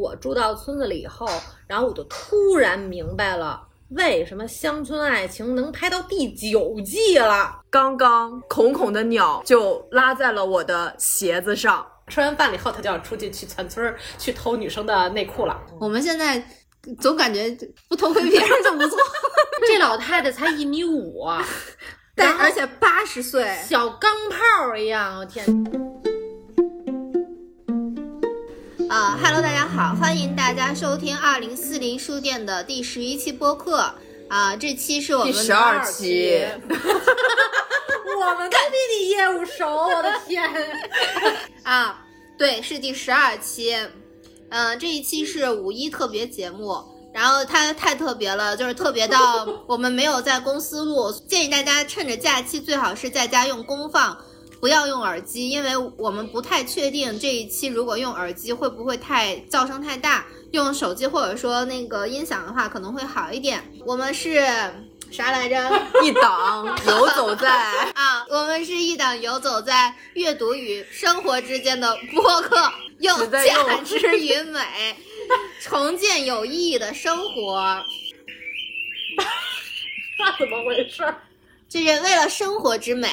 我住到村子里以后，然后我就突然明白了，为什么《乡村爱情》能拍到第九季了。刚刚孔孔的鸟就拉在了我的鞋子上。吃完饭了以后，他就要出去去全村儿去偷女生的内裤了。我们现在总感觉不偷窥别人就不错，这老太太才一米五，但而且八十岁，小钢炮一样，我天！啊哈喽，大家好，欢迎大家收听二零四零书店的第十一期播客啊，这期是我们第十二期，我们都比你业务熟，我的天！啊，对，是第十二期，嗯、这一期是五一特别节目。然后它太特别了，就是特别到我们没有在公司录，建议大家趁着假期最好是在家用功放，不要用耳机，因为我们不太确定这一期如果用耳机会不会太噪声太大，用手机或者说那个音响的话可能会好一点。我们是啥来着？一档 游走在 啊，我们是一档游走在阅读与生活之间的播客，用价值与美重建有意义的生活。那怎么回事？就是为了生活之美，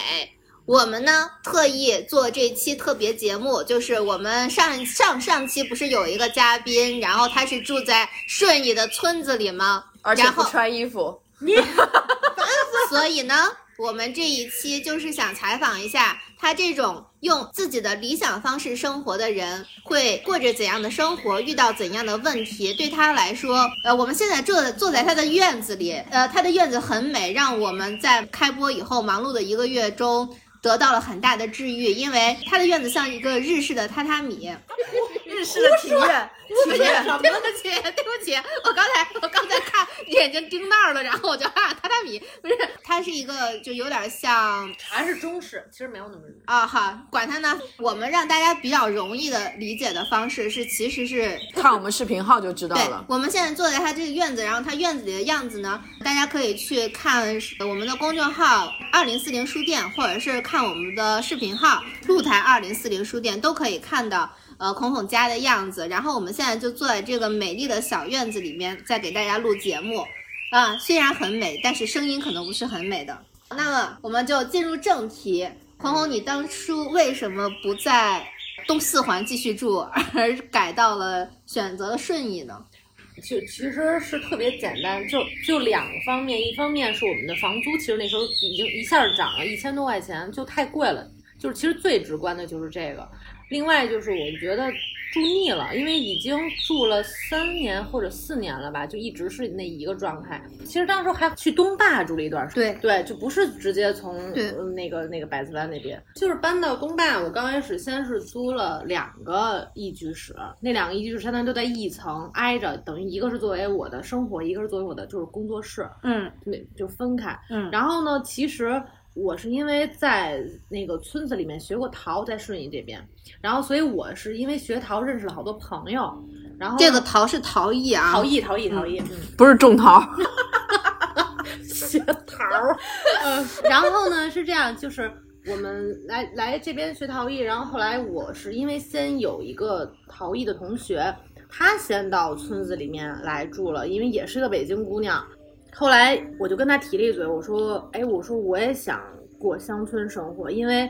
我们呢特意做这期特别节目，就是我们上上上期不是有一个嘉宾，然后他是住在顺义的村子里吗？而且不然后穿衣服。所以呢，我们这一期就是想采访一下他这种用自己的理想方式生活的人会过着怎样的生活，遇到怎样的问题。对他来说，呃，我们现在坐坐在他的院子里，呃，他的院子很美，让我们在开播以后忙碌的一个月中。得到了很大的治愈，因为他的院子像一个日式的榻榻米。日式的庭院，庭院。对不起，对不起，我刚才我刚才看眼睛盯那儿了，然后我就啊，榻榻米不是，它是一个就有点像还是中式，其实没有那么。啊哈，管它呢。我们让大家比较容易的理解的方式是，其实是 看我们视频号就知道了，。我们现在坐在他这个院子，然后他院子里的样子呢，大家可以去看我们的公众号二零四零书店，或者是看看我们的视频号露台二零四零书店，都可以看到呃孔孔家的样子。然后我们现在就坐在这个美丽的小院子里面，在给大家录节目。啊，虽然很美，但是声音可能不是很美的。那么我们就进入正题。孔孔，你当初为什么不在东四环继续住，而改到了选择了顺义呢？就其实是特别简单，就就两方面，一方面是我们的房租，其实那时候已经一下涨了一千多块钱，就太贵了。就是其实最直观的就是这个，另外就是我觉得住腻了，因为已经住了三年或者四年了吧，就一直是那一个状态。其实当时还去东坝住了一段时间，对对，就不是直接从呃那个那个百子湾那边，就是搬到东坝。我刚开始先是租了两个一居室，那两个一居室相当于都在一层挨着，等于一个是作为我的生活，一个是作为我的就是工作室，嗯那就分开。嗯然后呢，其实我是因为在那个村子里面学过陶，在顺义这边，然后所以我是因为学陶认识了好多朋友，然后这个陶是陶艺啊，陶艺，陶艺，陶艺，嗯，不是种桃，学陶儿。嗯，然后呢是这样，就是我们来来这边学陶艺，然后后来我是因为先有一个陶艺的同学，他先到村子里面来住了，因为也是个北京姑娘。后来我就跟他提了一嘴，我说，哎，我说我也想过乡村生活，因为。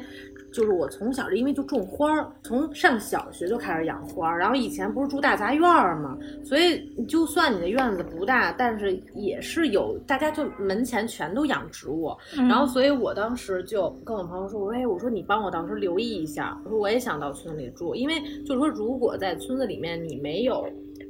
就是我从小因为就种花儿，从上小学就开始养花儿，然后以前不是住大杂院儿嘛，所以就算你的院子不大，但是也是有大家就门前全都养植物，然后所以我当时就跟我朋友说，我说哎，我说你帮我到时候留意一下，我说我也想到村里住，因为就是说如果在村子里面你没有。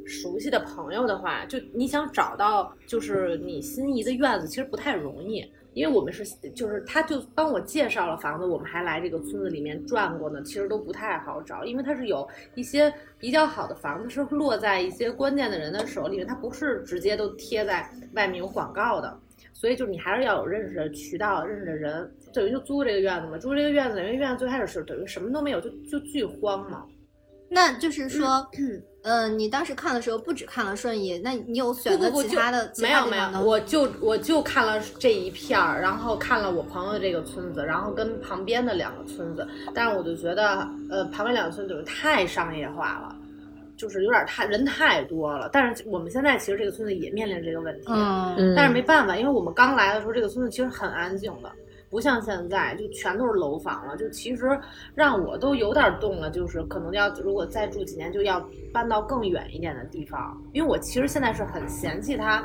熟悉的朋友的话，就你想找到就是你心仪的院子，其实不太容易。因为我们是，就是他就帮我介绍了房子，我们还来这个村子里面转过呢，其实都不太好找，因为它是有一些比较好的房子是落在一些关键的人的手里面，它不是直接都贴在外面有广告的，所以就是你还是要有认识的渠道、认识的人，等于就租这个院子嘛，租这个院子，因为院子最开始是等于什么都没有，就就巨荒嘛。那就是说，嗯、你当时看的时候不只看了顺义，那你有选择不不不其他的就没有没有，我就我就看了这一片儿，然后看了我朋友这个村子，然后跟旁边的两个村子，但是我就觉得，呃，旁边两个村子就是太商业化了。就是有点太人太多了。但是我们现在其实这个村子也面临这个问题，嗯嗯，但是没办法，因为我们刚来的时候，这个村子其实很安静的，不像现在就全都是楼房了。就其实让我都有点动了，就是可能要如果再住几年，就要搬到更远一点的地方。因为我其实现在是很嫌弃它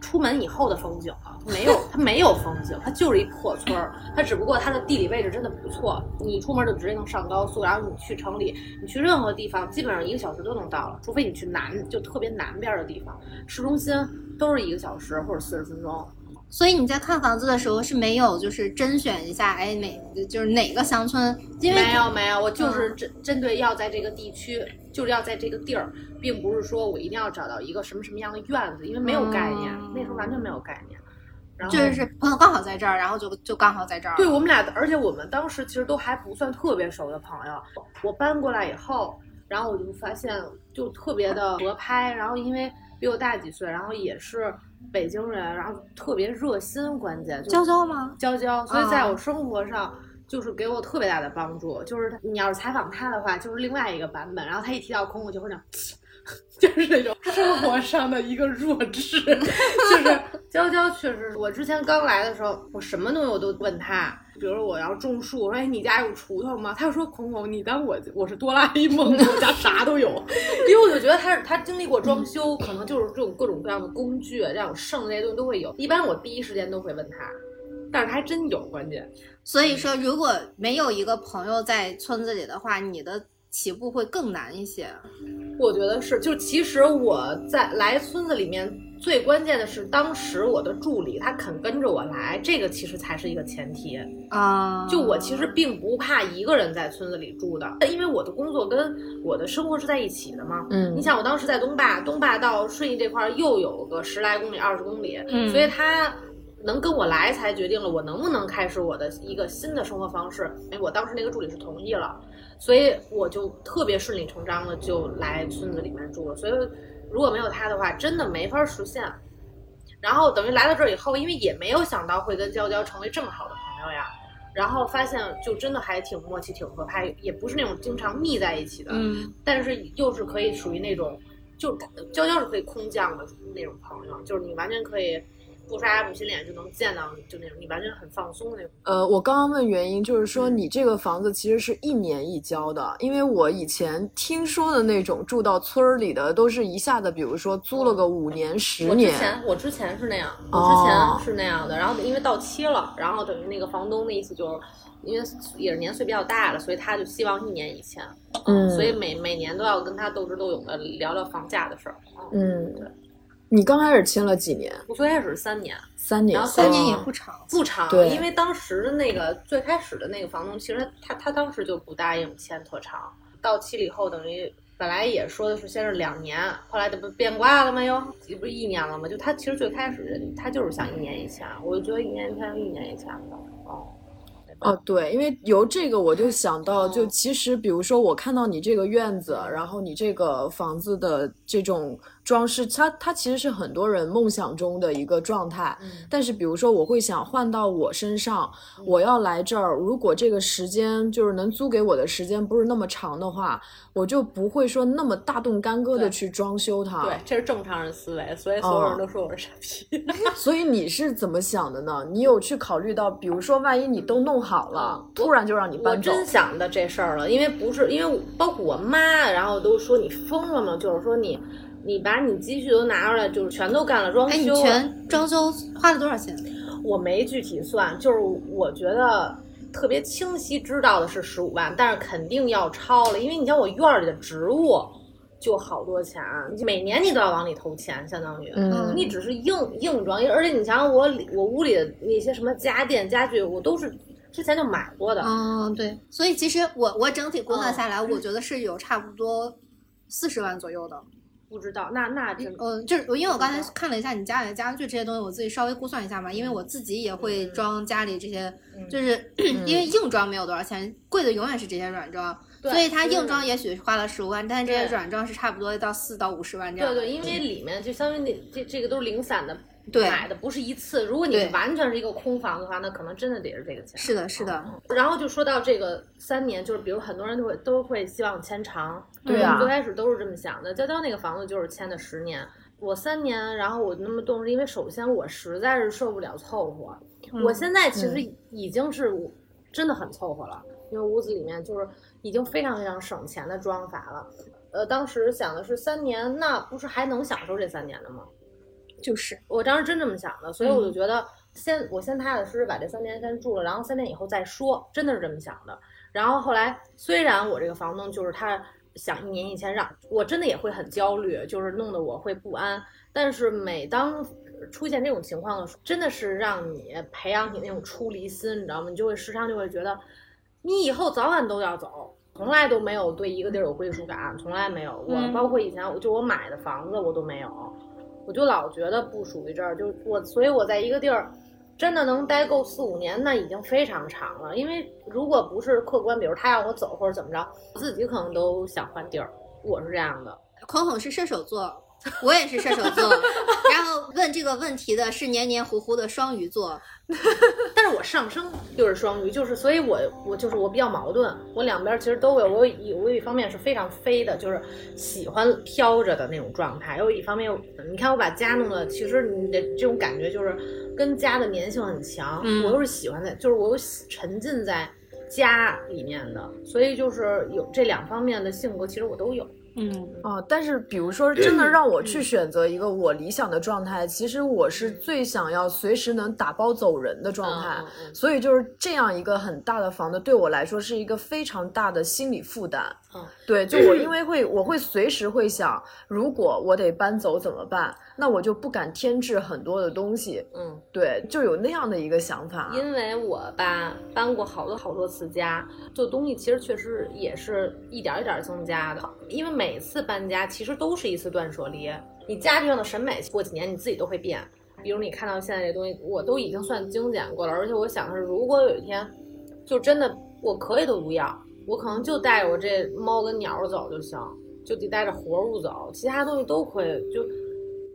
出门以后的风景了，它没有 它没有风景，它就是一破村儿。它只不过它的地理位置真的不错，你一出门就直接能上高速，然后你去城里，你去任何地方基本上一个小时都能到了，除非你去南就特别南边的地方，市中心都是一个小时或者四十分钟。所以你在看房子的时候是没有就是甄选一下，哎哪就是哪个乡村，因为没有没有，我就是针针对要在这个地区，就是要在这个地儿，并不是说我一定要找到一个什么什么样的院子，因为没有概念，嗯那时候完全没有概念。然后就是朋友刚好在这儿，然后就就刚好在这儿。对我们俩，而且我们当时其实都还不算特别熟的朋友。我搬过来以后，然后我就发现就特别的合拍，然后因为比我大几岁，然后也是北京人，然后特别热心，关键就是娇娇吗？娇娇，所以在啊我生活上就是给我特别大的帮助。就是你要是采访他的话，就是另外一个版本。然后他一提到空，我就会那样，就是那种生活上的一个弱智。就是娇娇确实是我之前刚来的时候，我什么东西我都问他。比如我要种树，我说哎，你家有锄头吗？他就说孔孔，你当我我是哆啦 A 梦，我家啥都有。因为我就觉得他是他经历过装修，可能就是这种各种各样的工具，让我剩的那些东西都会有。一般我第一时间都会问他，但是他还真有关键。所以说，如果没有一个朋友在村子里的话，你的起步会更难一些。我觉得是，就其实我在来村子里面最关键的是，当时我的助理他肯跟着我来，这个其实才是一个前提。啊、就我其实并不怕一个人在村子里住的，因为我的工作跟我的生活是在一起的嘛。嗯你想，我当时在东坝，东坝到顺义这块儿又有个十来公里、二十公里，嗯所以他能跟我来，才决定了我能不能开始我的一个新的生活方式。哎，我当时那个助理是同意了，所以我就特别顺理成章的就来村子里面住了。所以如果没有他的话，真的没法实现。然后等于来到这儿以后，因为也没有想到会跟娇娇成为这么好的朋友呀，然后发现就真的还挺默契、挺合拍，也不是那种经常腻在一起的，嗯，但是又是可以属于那种，就娇娇是可以空降的那种朋友，就是你完全可以不刷牙不洗脸就能见到你，就那种你完全很放松的那种。呃，我刚刚问原因，就是说嗯。你这个房子其实是一年一交的，因为我以前听说的那种住到村儿里的，都是一下子，比如说租了个五年、十年我之年，前我之前是那样，我哦之前是那样的，然后因为到期了，然后等于那个房东的意思就是，因为也是年岁比较大了，所以他就希望一年以前，嗯。所以每每年都要跟他斗智斗勇的聊聊房价的事儿。嗯，你刚开始签了几年？我最开始三年，三年，然后三年也哦不长。不长，对因为当时的那个最开始的那个房东，其实他他当时就不答应签特长，到期了以后等于。本来也说的是先是两年，后来这不变卦了吗？又这不是一年了吗？就他其实最开始他就是想一年一签，我就觉得一年以前一年一签的哦。哦，对，因为由这个我就想到，就嗯其实比如说我看到你这个院子，然后你这个房子的这种装饰，它它其实是很多人梦想中的一个状态。嗯但是比如说我会想换到我身上，我要来这儿，如果这个时间就是能租给我的时间不是那么长的话，我就不会说那么大动干戈的去装修它。对，这是正常人思维，所以所有人都说我是傻逼。所以你是怎么想的呢？你有去考虑到，比如说万一你都弄好了，嗯突然就让你搬走，我真想的这事儿了，因为不是因为包括我妈，然后都说你疯了吗？就是说你你把你积蓄都拿出来，就是全都干了装哎，你。全装修花了多少钱？我没具体算，就是我觉得特别清晰知道的是十五万，但是肯定要超了，因为你像我院儿里的植物就好多钱啊，每年你都要往里投钱，相当于。嗯你只是硬硬装，而且你想想我里我屋里的那些什么家电家具，我都是之前就买过的。嗯，对。所以其实我我整体估算嗯下来，我觉得是有差不多四十万左右的。不知道，那那真呃，就是我因为我刚才看了一下你家里的家具这些东西，我自己稍微估算一下嘛，因为我自己也会装家里这些，嗯就是 因为硬装没有多少钱，贵的永远是这些软装，对所以它硬装也许花了十五万，但是这些软装是差不多到四到五十万这样。对对，因为里面就相当于那这这个都是零散的对买的不是一次。如果你完全是一个空房的话，那可能真的得是这个钱。是的，是的，然后就说到这个三年，就是比如很多人都会都会希望签长，对啊我们最开始都是这么想的。娇娇那个房子就是签的十年，我三年，然后我那么动是因为首先我实在是受不了凑合，我现在其实已经是真的很凑合了，因为屋子里面就是已经非常非常省钱的装法了。呃，当时想的是三年，那不是还能享受这三年的吗？就是我当时真这么想的，所以我就觉得先、我先踏踏实实把这三年先住了，然后三年以后再说，真的是这么想的。然后后来虽然我这个房东就是他想一年以前让我真的也会很焦虑，就是弄得我会不安。但是每当出现这种情况的时候，真的是让你培养你那种出离心，你知道吗？你就会时常就会觉得，你以后早晚都要走。从来都没有对一个地儿有归属感，从来没有。我嗯包括以前，我就我买的房子我都没有。我就老觉得不属于这儿，就我，所以我在一个地儿真的能待够四五年，那已经非常长了。因为如果不是客观，比如他让我走或者怎么着，我自己可能都想换地儿。我是这样的，孔孔是射手座，我也是射手座，然后问这个问题的是黏黏糊糊的双鱼座，但是我上升就是双鱼，就是所以我我就是我比较矛盾，我两边其实都有。我有我有一方面是非常飞的，就是喜欢飘着的那种状态；有一方面，你看我把家弄得，其实你的这种感觉就是跟家的粘性很强。嗯我又是喜欢在，就是我有沉浸在家里面的，所以就是有这两方面的性格，其实我都有。嗯，哦，但是比如说，真的让我去选择一个我理想的状态，其实我是最想要随时能打包走人的状态。所以就是这样一个很大的房子，对我来说是一个非常大的心理负担。嗯对，就我因为会，我会随时会想，如果我得搬走怎么办？那我就不敢添置很多的东西。嗯。对，就有那样的一个想法。因为我吧搬过好多好多次家，就东西其实确实也是一点儿一点儿增加的。因为每次搬家其实都是一次断舍离，你家具上的审美过几年你自己都会变。比如你看到现在这东西，我都已经算精简过了，而且我想的是，如果有一天就真的我可以都不要，我可能就带着我这猫跟鸟儿走就行，就得带着活物走，其他东西都可以，就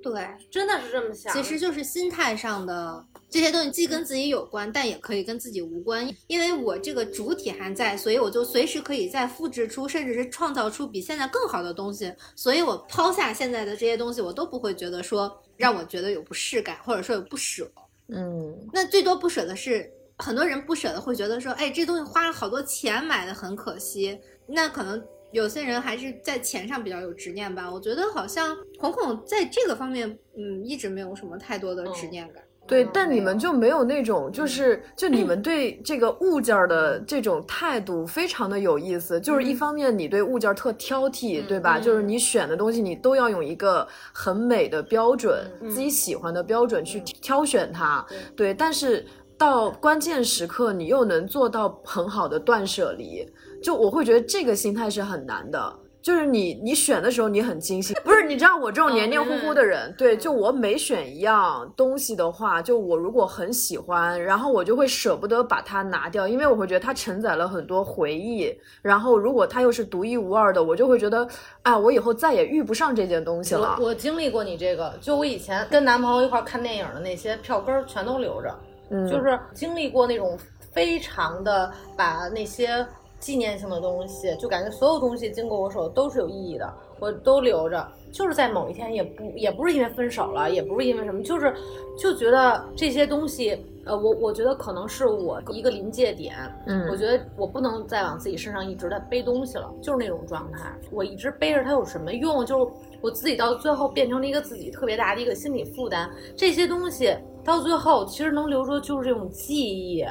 对，真的是这么想。其实就是心态上的这些东西，既跟自己有关，但也可以跟自己无关。因为我这个主体还在，所以我就随时可以再复制出，甚至是创造出比现在更好的东西。所以我抛下现在的这些东西，我都不会觉得说让我觉得有不适感，或者说有不舍。嗯，那最多不舍的是，很多人不舍得会觉得说，哎，这东西花了好多钱买的很可惜。那可能有些人还是在钱上比较有执念吧。我觉得好像孔孔在这个方面，嗯，一直没有什么太多的执念感。对，嗯但你们就没有那种，就是就你 们对这个物件儿的这种态度非常的有意思。就是一方面你对物件儿特挑剔，对吧？嗯就是你选的东西你都要用一个很美的标准，嗯自己喜欢的标准去挑选它。对对，但是到关键时刻你又能做到很好的断舍离，就我会觉得这个心态是很难的。就是你，你选的时候你很精心，不是？你知道我这种黏黏糊糊的人，对，就我每选一样东西的话，就我如果很喜欢，然后我就会舍不得把它拿掉，因为我会觉得它承载了很多回忆。然后如果它又是独一无二的，我就会觉得，哎，我以后再也遇不上这件东西了。我我经历过你这个，就我以前跟男朋友一块儿看电影的那些票根儿全都留着，嗯，就是经历过那种非常的把那些纪念性的东西，就感觉所有东西经过我手都是有意义的，我都留着。就是在某一天，也不也不是因为分手了，也不是因为什么，就是就觉得这些东西，呃，我我觉得可能是我一个临界点，嗯我觉得我不能再往自己身上一直在背东西了，就是那种状态。我一直背着它有什么用？就是我自己到最后变成了一个自己特别大的一个心理负担。这些东西到最后其实能留住就是这种记忆，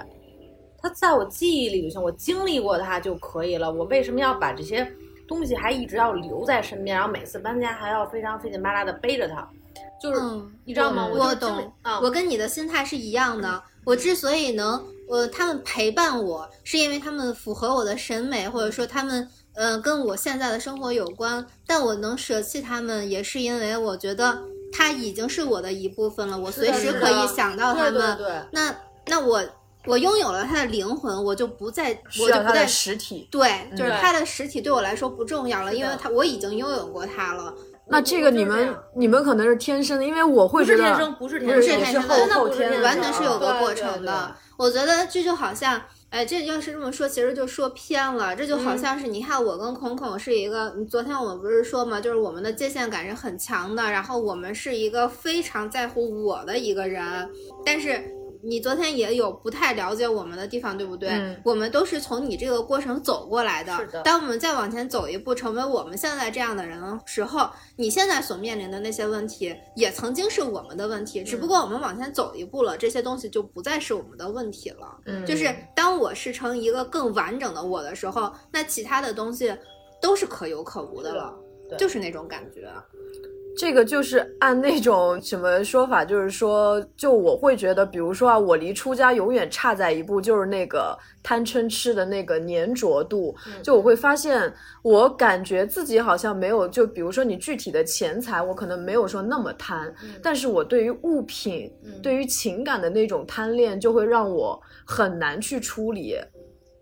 它在我记忆里就行，我经历过它就可以了。我为什么要把这些东西还一直要留在身边，然后每次搬家还要非常费劲巴拉的背着它？就是、嗯你知道吗？我懂，啊，我跟你的心态是一样的。我之所以能，呃，他们陪伴我，是因为他们符合我的审美，或者说他们，呃，跟我现在的生活有关。但我能舍弃他们，也是因为我觉得他已经是我的一部分了，我随时可以想到他们。对对。那那我我拥有了他的灵魂，我就不再，我就不再实体。对，就是对它的实体对我来说不重要了，因为它我已经拥有过它了。那这个你们你们可能是天生的，因为我会觉得不是天生，不是天生，是后真的后天的不是天生完全是有个过程的。我觉得这就好像，哎，这要是这么说，其实就说偏了。这就好像是，你看我跟孔孔是一个，你昨天我们不是说嘛，就是我们的界限感是很强的，然后我们是一个非常在乎我的一个人，但是。你昨天也有不太了解我们的地方，对不对？嗯我们都是从你这个过程走过来的。是的当我们再往前走一步，成为我们现在这样的人的时候，你现在所面临的那些问题，也曾经是我们的问题，只不过我们往前走一步了，这些东西就不再是我们的问题了。嗯就是当我是成一个更完整的我的时候，那其他的东西都是可有可无的了，对就是那种感觉。这个就是按那种什么说法，就是说，就我会觉得，比如说啊，我离出家永远差在一步，就是那个贪嗔痴的那个粘着度。就我会发现，我感觉自己好像没有，就比如说你具体的钱财，我可能没有说那么贪，但是我对于物品、对于情感的那种贪恋，就会让我很难去处理，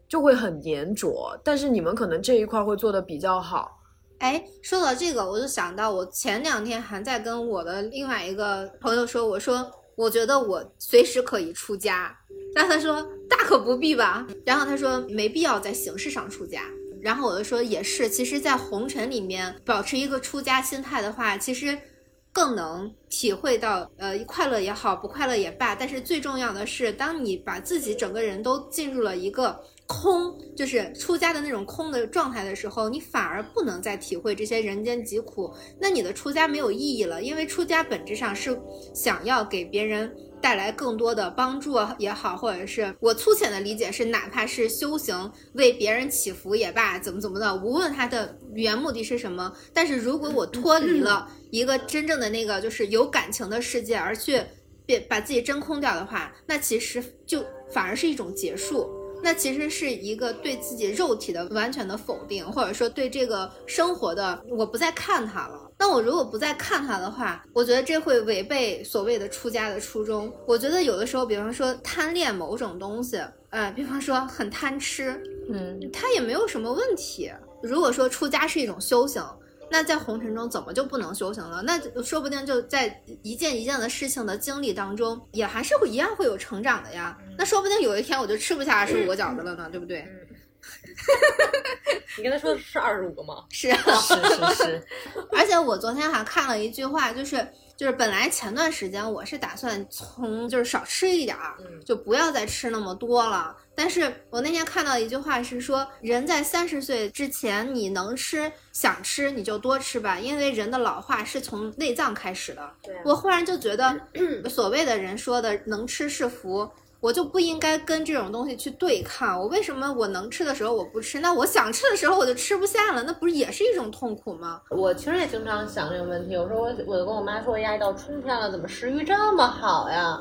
就会很粘着。但是你们可能这一块会做的比较好。哎，说到这个，我就想到我前两天还在跟我的另外一个朋友说，我说我觉得我随时可以出家，然后他说大可不必吧，然后他说没必要在形式上出家。然后我就说也是，其实，在红尘里面保持一个出家心态的话，其实更能体会到，呃，快乐也好，不快乐也罢。但是最重要的是，当你把自己整个人都进入了一个空，就是出家的那种空的状态的时候，你反而不能再体会这些人间疾苦，那你的出家没有意义了，因为出家本质上是想要给别人。带来更多的帮助也好，或者是我粗浅的理解是，哪怕是修行为别人祈福也罢，怎么怎么的，无论他的原目的是什么，但是如果我脱离了一个真正的那个就是有感情的世界，而去别把自己真空掉的话，那其实就反而是一种结束。那其实是一个对自己肉体的完全的否定，或者说对这个生活的我不再看它了。那我如果不再看它的话，我觉得这会违背所谓的出家的初衷。我觉得有的时候，比方说贪恋某种东西，呃，比方说很贪吃，嗯，它也没有什么问题。如果说出家是一种修行，那在红尘中怎么就不能修行了？那说不定就在一件一件的事情的经历当中，也还是会一样会有成长的呀。那说不定有一天我就吃不下二十五个饺子了呢，对不对？你跟他说的是二十五个吗？是啊，是是是，而且我昨天还看了一句话，就是就是本来前段时间我是打算从就是少吃一点儿，嗯就不要再吃那么多了。但是我那天看到一句话是说，人在三十岁之前，你能吃想吃你就多吃吧，因为人的老化是从内脏开始的。我忽然就觉得，所谓的人说的能吃是福。我就不应该跟这种东西去对抗。我为什么我能吃的时候我不吃？那我想吃的时候我就吃不下了，那不是也是一种痛苦吗？我其实也经常想这个问题。有时候我我就跟我妈说，哎呀，一到春天了，怎么食欲这么好呀？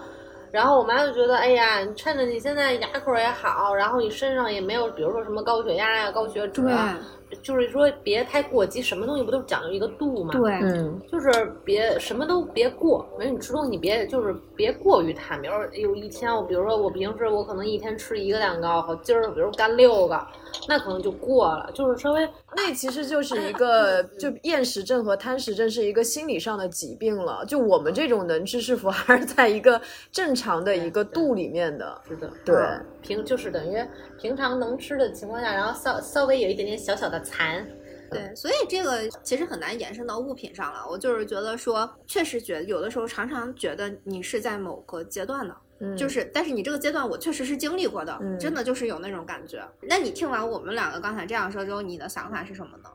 然后我妈就觉得，哎呀，你趁着你现在牙口也好，然后你身上也没有，比如说什么高血压呀、高血脂啊，就是说别太过激，什么东西不都讲究一个度嘛？对，嗯，就是别什么都别过，没有你吃东西你别就是别过于贪。比如说，哎呦，一天我比如说我平时我可能一天吃一个蛋糕，好今儿比如干六个，那可能就过了，就是稍微那其实就是一个，就厌食症和贪食症是一个心理上的疾病了。就我们这种能吃是福，还是在一个正常的一个度里面的。是的，对嗯平就是等于平常能吃的情况下，然后稍稍微有一点点小小的馋，对，所以这个其实很难延伸到物品上了。我就是觉得说，确实觉得有的时候常常觉得你是在某个阶段的，嗯，就是但是你这个阶段我确实是经历过的，嗯真的就是有那种感觉。那你听完我们两个刚才这样说之后，你的想法是什么呢？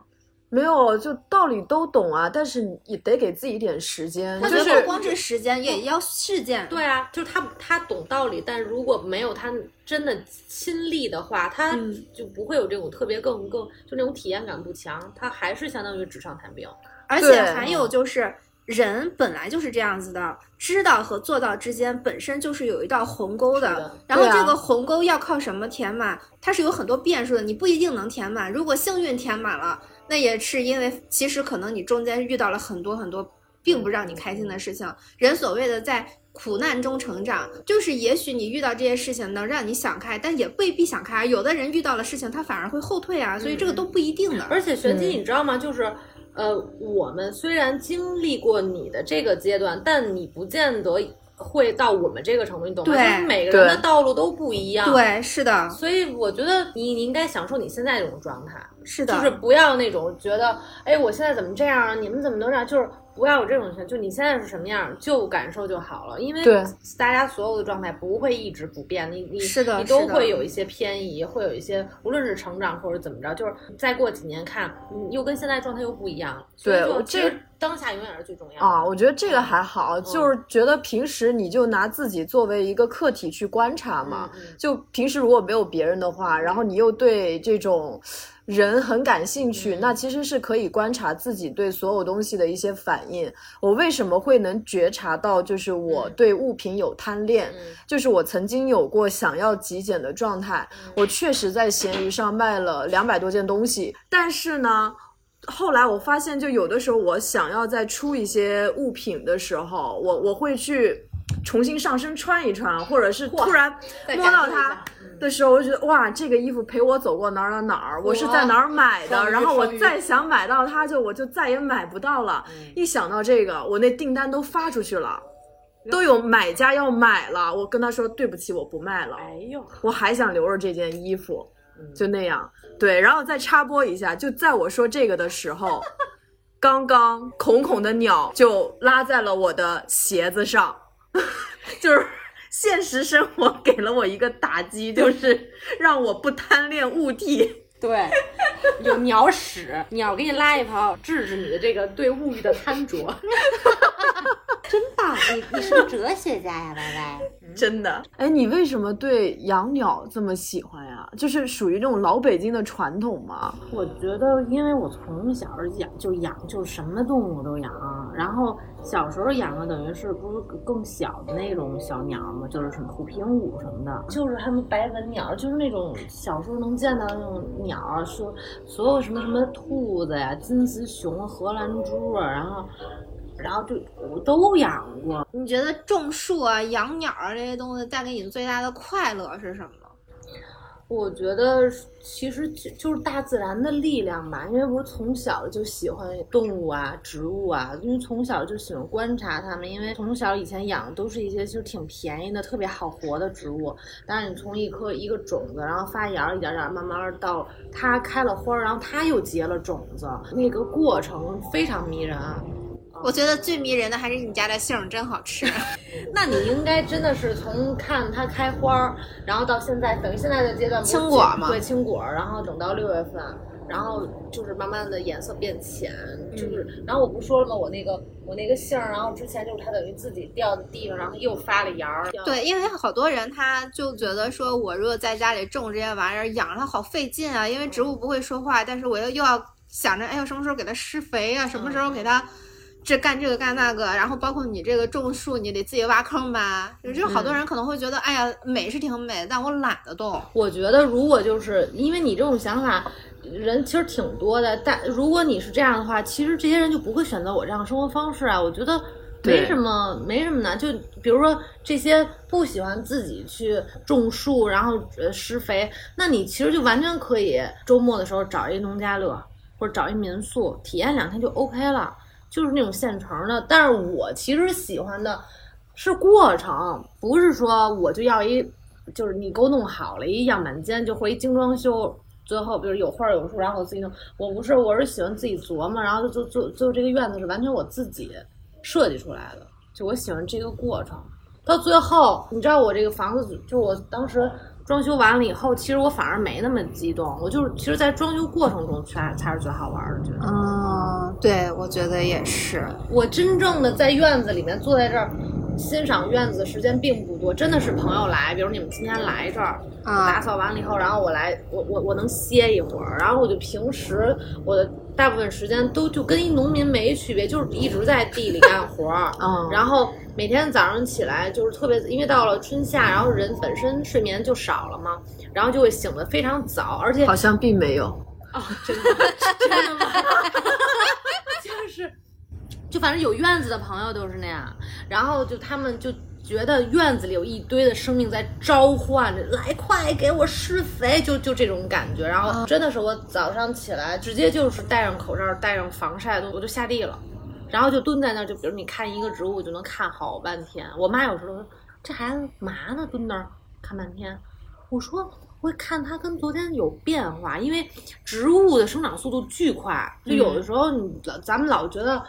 没有，就道理都懂啊，但是你也得给自己一点时间。他就是觉得不光是时间，也要事件。对啊，就是他他懂道理，但如果没有他真的亲历的话，他嗯就不会有这种特别更更就那种体验感不强，他还是相当于纸上谈兵。而且还有就是，人本来就是这样子的，知道和做到之间本身就是有一道鸿沟的。然后这个鸿沟要靠什么填满？它是有很多变数的，你不一定能填满。如果幸运填满了，那也是因为其实可能你中间遇到了很多很多并不让你开心的事情。人所谓的在苦难中成长，就是也许你遇到这些事情能让你想开，但也未必想开。有的人遇到了事情，他反而会后退啊，所以这个都不一定的。而且玄机嗯你知道吗？就是呃，我们虽然经历过你的这个阶段，但你不见得会到我们这个程度，你懂吗？对就是每个人的道路都不一样。。对，是的，所以我觉得你你应该享受你现在这种状态，是的，就是不要那种觉得，哎，我现在怎么这样啊？你们怎么都这样？就是不要有这种情绪，就你现在是什么样，就感受就好了。因为对大家所有的状态不会一直不变，你你是的你都会有一些偏移，会有一些无论是成长或者怎么着，就是再过几年看，你又跟现在状态又不一样了。对我这当下永远是最重要的啊，我觉得这个还好，就是觉得平时你就拿自己作为一个客体去观察嘛。就平时如果没有别人的话，然后你又对这种人很感兴趣，嗯那其实是可以观察自己对所有东西的一些反应。我为什么会能觉察到，就是我嗯对物品有贪恋？嗯就是我曾经有过想要极简的状态，我确实在闲鱼上卖了两百多件东西，但是呢。后来我发现，就有的时候我想要再出一些物品的时候，我我会去重新上身穿一穿，或者是突然摸到它的时候，我就觉得哇，这个衣服陪我走过哪儿哪儿哪儿，我是在哪儿买的，然后我再想买到它，就我就再也买不到了。嗯一想到这个，我那订单都发出去了。都有买家要买了，我跟他说对不起，我不卖了。哎呦，我还想留着这件衣服，嗯就那样。对，然后再插播一下，就在我说这个的时候，刚刚孔孔的鸟就拉在了我的鞋子上，就是现实生活给了我一个打击，就是让我不贪恋物体。对，有鸟屎，鸟给你拉一泡，治治你的这个对物欲的贪着。真棒！你你是个哲学家呀，歪歪。真的，哎，你为什么对养鸟这么喜欢呀？就是属于那种老北京的传统吗？我觉得，因为我从小养就养，就什么动物都养。然后小时候养的等于是不是更小的那种小鸟嘛，就是什么虎皮鹭什么的，就是他们白文鸟，就是那种小时候能见到的那种鸟，说所有什么什么兔子呀、金丝熊、荷兰猪啊，然后然后就我都养过。你觉得种树啊、养鸟啊这些东西带给你最大的快乐是什么？我觉得其实就就是大自然的力量吧，因为不是从小就喜欢动物啊、植物啊，因为从小就喜欢观察它们。因为从小以前养的都是一些就挺便宜的、特别好活的植物，但是你从一颗一个种子，然后发芽，一点点慢慢到它开了花儿，然后它又结了种子，那个过程非常迷人。啊我觉得最迷人的还是你家的杏儿真好吃。那你应该真的是从看它开花儿，然后到现在，等于现在的阶段青果嘛对，青果，然后等到六月份，然后就是慢慢的颜色变浅，就是，嗯然后我不是说了吗？我那个我那个杏儿，然后之前就是它等于自己掉在地上，然后又发了芽儿。对，因为好多人他就觉得说，我如果在家里种这些玩意儿，养着它好费劲啊，因为植物不会说话，但是我又又要想着，哎呦，什么时候给它施肥啊，什么时候给它。这干这个干那个，然后包括你这个种树，你得自己挖坑吧。就是好多人可能会觉得，哎呀，美是挺美，但我懒得动。我觉得如果就是因为你这种想法。人其实挺多的，但如果你是这样的话，其实这些人就不会选择我这样的生活方式啊。我觉得没什么，没什么难。就比如说这些不喜欢自己去种树，然后呃施肥，那你其实就完全可以周末的时候找一农家乐或者找一民宿体验两天就 OK 了，就是那种现成的。但是我其实喜欢的是过程，不是说我就要一，就是你给我弄好了一样板间，就或一精装修。最后，比如有画有树，然后我自己弄。我不是，我是喜欢自己琢磨，然后就就最后这个院子是完全我自己设计出来的，就我喜欢这个过程。到最后，你知道我这个房子，就我当时装修完了以后，其实我反而没那么激动，我就是其实，在装修过程中才才是最好玩的，觉得。嗯，对，我觉得也是。我真正的在院子里面坐在这儿欣赏院子的时间并不多，真的是朋友来，比如你们今天来这儿，打扫完了以后，然后我来，我我我能歇一会儿，然后我就平时我的大部分时间都就跟一农民没区别，就是一直在地里干活儿，嗯 然后每天早上起来就是特别，因为到了春夏，然后人本身睡眠就少了嘛，然后就会醒得非常早，而且好像并没有。哦，真的，真的吗？就是，就反正有院子的朋友都是那样，然后就他们就觉得院子里有一堆的生命在召唤着，来快给我施肥，就就这种感觉。然后真的是我早上起来直接就是戴上口罩，戴上防晒，我就下地了，然后就蹲在那儿，就比如你看一个植物就能看好半天。我妈有时候说这孩子嘛呢，蹲那儿看半天。我说我看它跟昨天有变化，因为植物的生长速度巨快，就有的时候你咱们老觉得。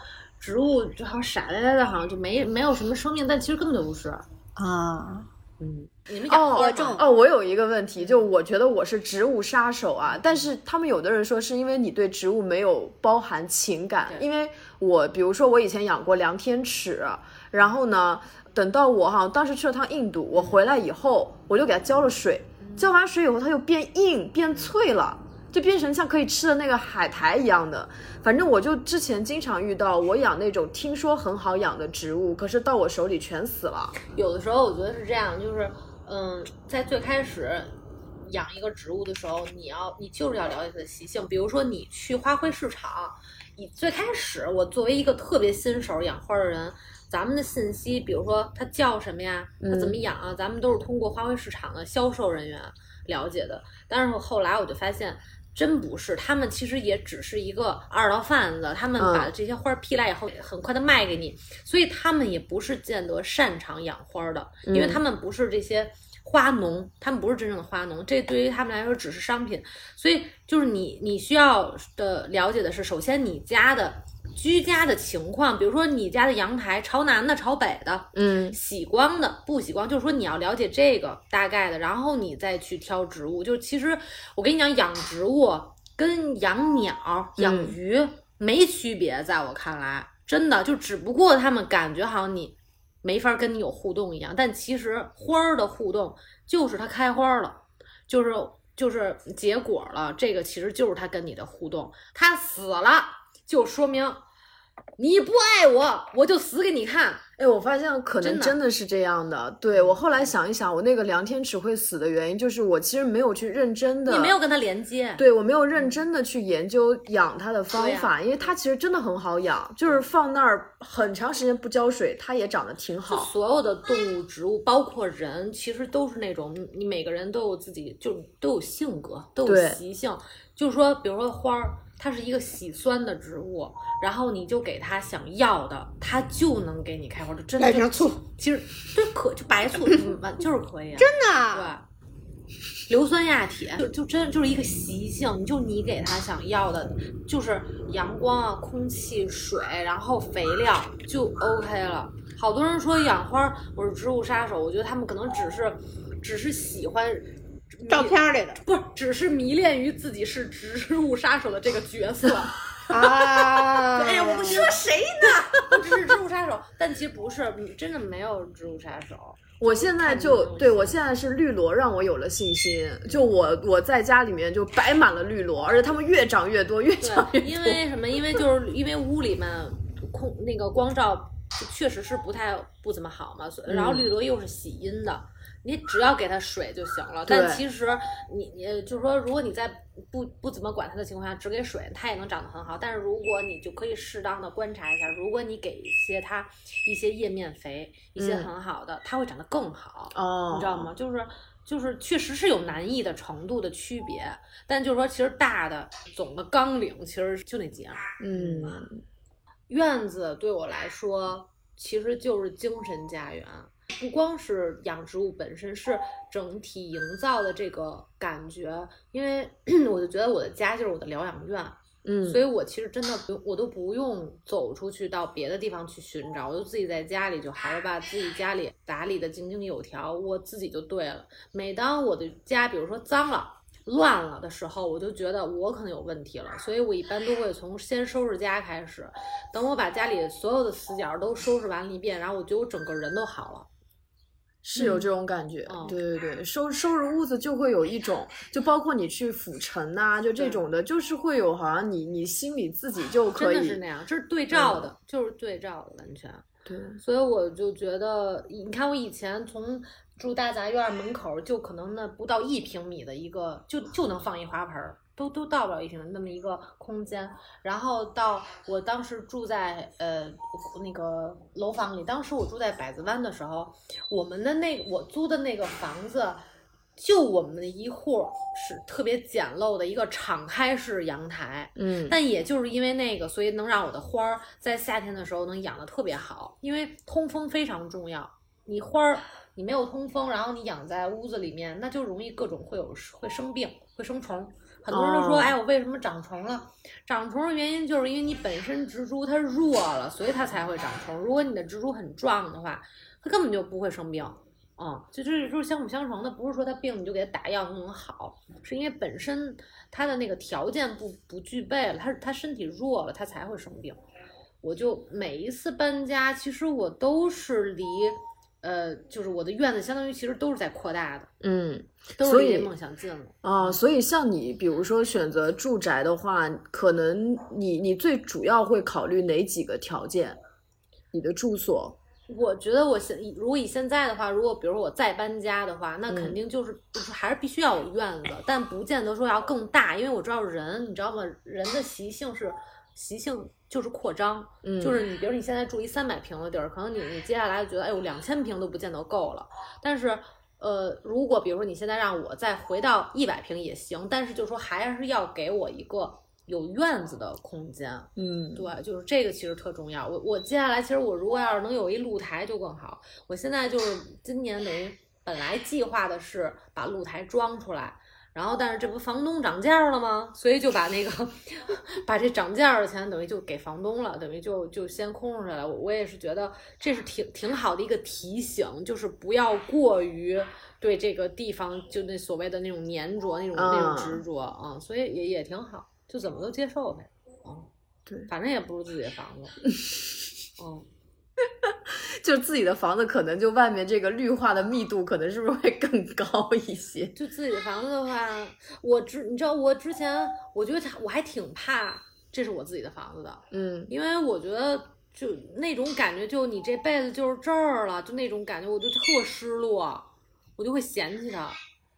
植物就好像傻呆呆的，好像就没没有什么生命，但其实根本就不是啊。嗯，你们养花种哦，我有一个问题，就我觉得我是植物杀手啊。但是他们有的人说是因为你对植物没有包含情感，因为我比如说我以前养过梁天尺，然后呢，等到我哈当时去了趟印度，我回来以后我就给它浇了水，浇完水以后它就变硬变脆了。就变成像可以吃的那个海苔一样的，反正我就之前经常遇到，我养那种听说很好养的植物，可是到我手里全死了。有的时候我觉得是这样，就是，嗯，在最开始养一个植物的时候，你要你就是要了解它的习性。比如说你去花卉市场，你最开始我作为一个特别新手养花的人，咱们的信息，比如说它叫什么呀，它怎么养啊，咱们都是通过花卉市场的销售人员了解的。但是后来我就发现。真不是，他们其实也只是一个二道贩子，他们把这些花批来以后，很快的卖给你，所以他们也不是见得擅长养花的，因为他们不是这些花农，他们不是真正的花农，这对于他们来说只是商品，所以就是你你需要的了解的是，首先你家的。居家的情况，比如说你家的阳台朝南的、朝北的，嗯，喜光的、不喜光，就是说你要了解这个大概的，然后你再去挑植物。就其实我跟你讲，养植物跟养鸟、养鱼没区别，在我看来，真的就只不过他们感觉好像你没法跟你有互动一样，但其实花儿的互动就是它开花了，就是就是结果了，这个其实就是它跟你的互动。它死了，就说明。你不爱我，我就死给你看。哎，我发现可能真的是这样的。对我后来想一想，我那个梁天池会死的原因，就是我其实没有去认真的，你没有跟他连接。对我没有认真的去研究养它的方法，因为它其实真的很好养，就是放那儿很长时间不浇水，它也长得挺好。所有的动物、植物，包括人，其实都是那种你每个人都有自己，就都有性格，都有习性。就是说，比如说花儿。它是一个喜酸的植物，然后你就给它想要的，它就能给你开花，就真的。来瓶醋，其实对可就白醋，完 就是可以。啊真的。对，硫酸亚铁就就真就是一个习性，就你给它想要的，就是阳光啊、空气、水，然后肥料就 OK 了。好多人说养花我是植物杀手，我觉得他们可能只是只是喜欢。照片里的不是，只是迷恋于自己是植物杀手的这个角色啊！哎呀，我说谁呢？只是植物杀手，但其实不是，真的没有植物杀手。我现在就对我现在是绿萝，让我有了信心。就我我在家里面就摆满了绿萝，而且它们越长越多，越长越多。因为什么？因为就是因为屋里面空那个光照确实是不太不怎么好嘛，所以然后绿萝又是喜阴的。你只要给它水就行了，但其实你你就是说，如果你在不不怎么管它的情况下，只给水，它也能长得很好。但是如果你就可以适当的观察一下，如果你给一些它一些叶面肥，一些很好的，它会长得更好。哦，你知道吗？就是就是确实是有难易的程度的区别，但就是说，其实大的总的纲领其实就那几样。嗯，院子对我来说其实就是精神家园。不光是养植物本身，是整体营造的这个感觉。因为 我就觉得我的家就是我的疗养院，嗯，所以我其实真的不，我都不用走出去到别的地方去寻找，我就自己在家里就好了，把自己家里打理的井井有条，我自己就对了。每当我的家，比如说脏了。乱了的时候，我就觉得我可能有问题了，所以我一般都会从先收拾家开始。等我把家里所有的死角都收拾完了一遍，然后我觉得我整个人都好了。是有这种感觉，对对对，收收拾屋子就会有一种，就包括你去府城呐，就这种的，就是会有好像你你心里自己就可以，真的是那样，这是对照的，就是对照的，完全。对，所以我就觉得，你看我以前从住大杂院门口，就可能那不到一平米的一个，就就能放一花盆儿，都都到不了一平那么一个空间。然后到我当时住在呃那个楼房里，当时我住在百子湾的时候，我们的那我租的那个房子。就我们的一户是特别简陋的一个敞开式阳台，嗯但也就是因为那个，所以能让我的花儿在夏天的时候能养得特别好，因为通风非常重要。你花儿你没有通风，然后你养在屋子里面，那就容易各种会有会生病，会生虫。很多人都说，哦哎，我为什么长虫了？长虫的原因就是因为你本身植株它弱了，所以它才会长虫。如果你的植株很壮的话，它根本就不会生病。嗯，就这就是相辅相成的，不是说它病你就给它打药就能好，是因为本身它的那个条件不不具备了，它它身体弱了，它才会生病。我就每一次搬家，其实我都是离，呃，就是我的院子相当于其实都是在扩大的，嗯都是离梦想近了。啊、所以像你比如说选择住宅的话，可能你你最主要会考虑哪几个条件？你的住所，我觉得我现如果以现在的话，如果比如我再搬家的话，那嗯肯定就是、就是还是必须要有院子，但不见得说要更大，因为我知道人，你知道吗？人的习性是习性就是扩张，嗯，就是你比如你现在住一三百平的地儿，可能你你接下来就觉得哎呦两千平都不见得够了，但是。呃，如果比如说你现在让我再回到一百平也行，但是就说还是要给我一个有院子的空间，嗯，对，就是这个其实特重要。我我接下来其实我如果要是能有一露台就更好。我现在就是今年等于本来计划的是把露台装出来，然后但是这不房东涨价了吗？所以就把那个 把这涨价的钱等于就给房东了，等于就就先空出来了。我我也是觉得这是挺挺好的一个提醒，就是不要过于。对这个地方，就那所谓的那种粘着、那种、那种啊执着啊、所以也也挺好，就怎么都接受呗。嗯，对反正也不是自己的房子。嗯，就自己的房子，可能就外面这个绿化的密度，可能是不是会更高一些？就自己的房子的话，我之你知道，我之前我觉得他我还挺怕这是我自己的房子的，嗯因为我觉得就那种感觉，就你这辈子就是这儿了，就那种感觉，我就特失落，我就会嫌弃它。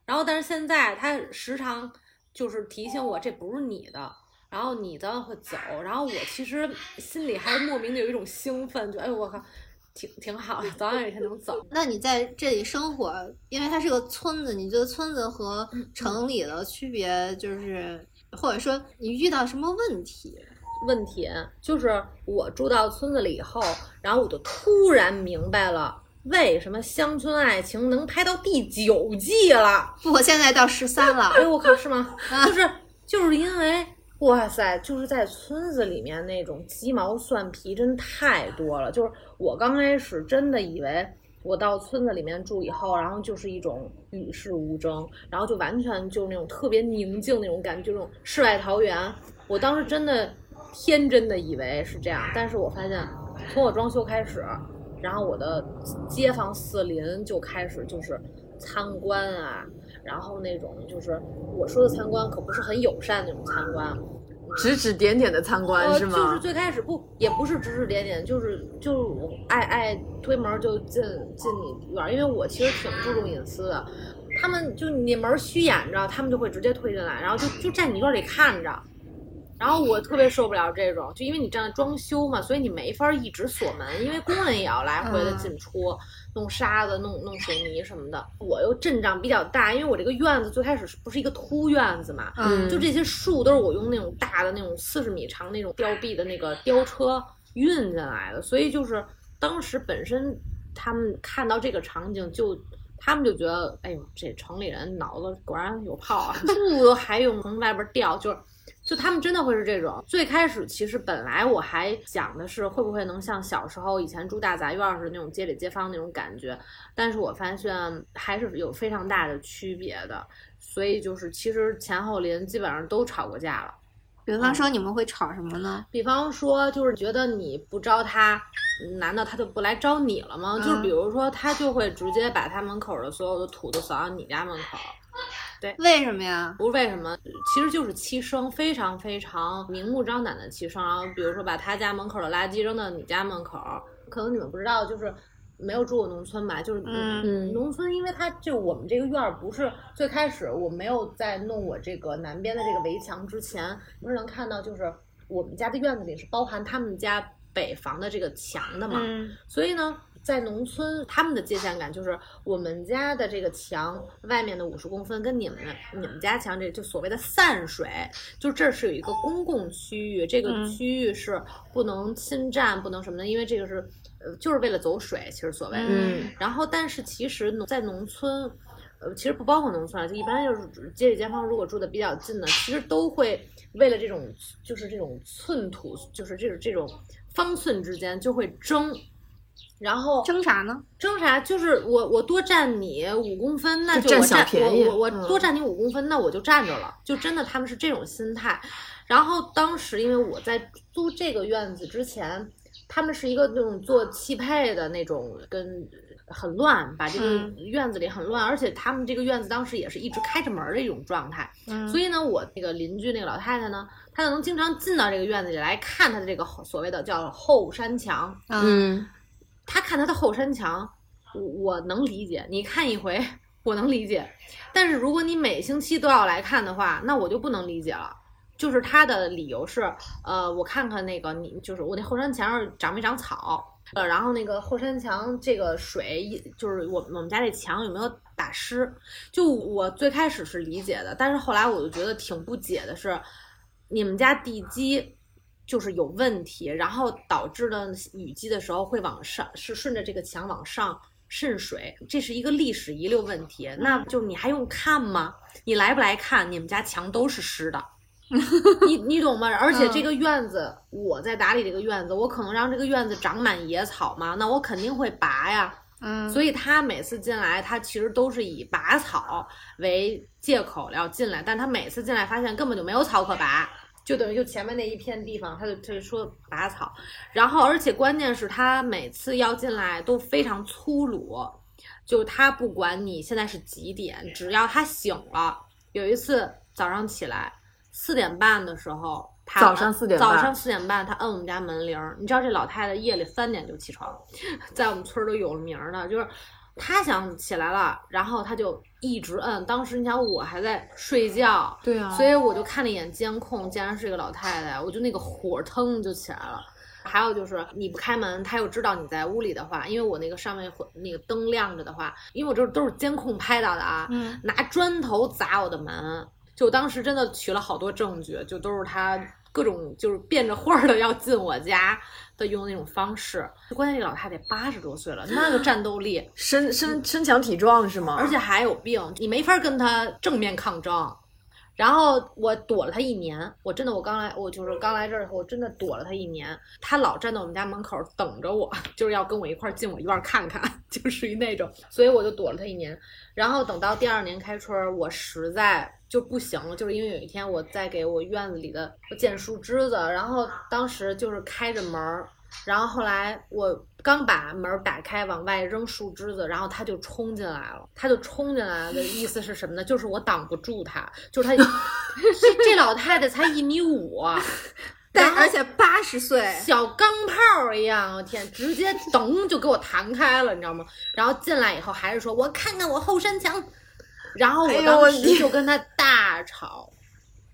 然后，但是现在他时常就是提醒我这不是你的，然后你早晚会走，然后我其实心里还是莫名的有一种兴奋，就哎呦我靠，挺 挺好的，早晚有一天能走。那你在这里生活，因为它是个村子，你觉得村子和嗯城里的区别就是，或者说你遇到什么问题？问题就是我住到村子里以后，然后我就突然明白了。为什么《乡村爱情》能拍到第九季了？不，我现在到十三了哎。呦我靠，是吗？啊 就是就是因为哇塞，就是在村子里面那种鸡毛蒜皮真太多了。就是我刚开始真的以为我到村子里面住以后，然后就是一种与世无争，然后就完全就那种特别宁静那种感觉，就那种世外桃源。我当时真的天真的以为是这样，但是我发现从我装修开始。然后我的街坊四邻就开始就是参观啊，然后那种就是我说的参观可不是很友善那种参观，指指点点的参观、呃，是吗？就是最开始不也不是指指点点，就是就是我爱爱推门就进进你院儿，因为我其实挺注重隐私的。他们就你门虚掩着，他们就会直接推进来，然后就就在你院里看着。然后我特别受不了这种，就因为你正在装修嘛，所以你没法一直锁门，因为工人也要来回的进出，弄沙子、弄弄水泥什么的。我又阵仗比较大，因为我这个院子最开始是不是一个凸院子嘛，嗯就这些树都是我用那种大的那种四十米长那种吊臂的那个吊车运进来的，所以就是当时本身他们看到这个场景就。他们就觉得，哎呦，这城里人脑子果然有泡啊，树都还用从外边吊，就是，就他们真的会是这种。最开始其实本来我还想的是会不会能像小时候以前住大杂院似的那种街里街坊那种感觉，但是我发现还是有非常大的区别的。所以就是其实前后邻基本上都吵过架了。比方说你们会吵什么呢？比方说，就是觉得你不招他，难道他就不来招你了吗？嗯就是比如说，他就会直接把他门口的所有的土都扫到你家门口。为什么呀？不是为什么，其实就是欺生，非常非常明目张胆的欺生。然后比如说把他家门口的垃圾扔到你家门口，可能你们不知道，就是没有住过农村吧，就是嗯嗯农村，因为它就我们这个院儿不是最开始我没有在弄我这个南边的这个围墙之前，你是能看到就是我们家的院子里是包含他们家北房的这个墙的嘛，嗯所以呢，在农村，他们的界限感就是我们家的这个墙外面的五十公分，跟你们你们家墙这就所谓的散水，就这是有一个公共区域，这个嗯区域是不能侵占，不能什么的，因为这个是呃就是为了走水，其实所谓的。嗯然后，但是其实农在农村，呃，其实不包括农村啊，就一般就是街里街坊，如果住的比较近的，其实都会为了这种就是这种寸土，就是这种这种方寸之间就会争。然后争啥呢？争啥？就是我我多占你五公分，那就占小我占便宜我我我嗯多占你五公分，那我就占着了。就真的他们是这种心态。然后当时因为我在租这个院子之前，他们是一个那种做汽配的那种，跟很乱，把这个嗯院子里很乱，而且他们这个院子当时也是一直开着门儿的一种状态。嗯所以呢，我那个邻居那个老太太呢，她就能经常进到这个院子里来看她的这个所谓的叫后山墙。嗯嗯他看他的后山墙，我我能理解。你看一回，我能理解。但是如果你每星期都要来看的话，那我就不能理解了。就是他的理由是，呃，我看看那个你，就是我那后山墙上长没长草，呃，然后那个后山墙这个水，就是我我们家这墙有没有打湿？就我最开始是理解的，但是后来我就觉得挺不解的是，你们家地基就是有问题，然后导致的雨季的时候会往上，是顺着这个墙往上渗水，这是一个历史遗留问题。那就你还用看吗？你来不来看？你们家墙都是湿的。你你懂吗？而且这个院子，我在打理这个院子，我可能让这个院子长满野草吗？那我肯定会拔呀。嗯，所以他每次进来，他其实都是以拔草为借口要进来，但他每次进来发现根本就没有草可拔，就等于就前面那一片地方，他就他就说拔草，然后而且关键是他每次要进来都非常粗鲁，就他不管你现在是几点，只要他醒了，有一次早上起来四点半的时候。他早上四点早上四点半，他摁我们家门铃儿。你知道这老太太夜里三点就起床，在我们村儿都有名儿的，就是他想起来了，然后他就一直摁。当时你想我还在睡觉，对啊所以我就看了一眼监控，竟然是一个老太太，我就那个火腾就起来了。还有就是你不开门，他又知道你在屋里的话，因为我那个上面会那个灯亮着的话，因为我这都是监控拍到的啊，嗯拿砖头砸我的门，就当时真的取了好多证据，就都是他各种就是变着花儿的要进我家的用那种方式。关键这老太太八十多岁了，那个战斗力，身身身强体壮是吗？而且还有病，你没法跟他正面抗争。然后我躲了他一年，我真的，我刚来，我就是刚来这儿以后，我真的躲了他一年。他老站在我们家门口等着我，就是要跟我一块儿进我院儿看看，就属于那种，所以我就躲了他一年。然后等到第二年开春儿，我实在就不行了，就是因为有一天我在给我院子里的我剪树枝子，然后当时就是开着门儿，然后后来我刚把门儿打开往外扔树枝子，然后他就冲进来了。他就冲进来的意思是什么呢？就是我挡不住他，就是他这 这老太太才一米五，但而且八十岁，小钢炮一样，我天，直接噔就给我弹开了，你知道吗？然后进来以后还是说，我看看我后山墙，然后哎我当时就跟他大吵，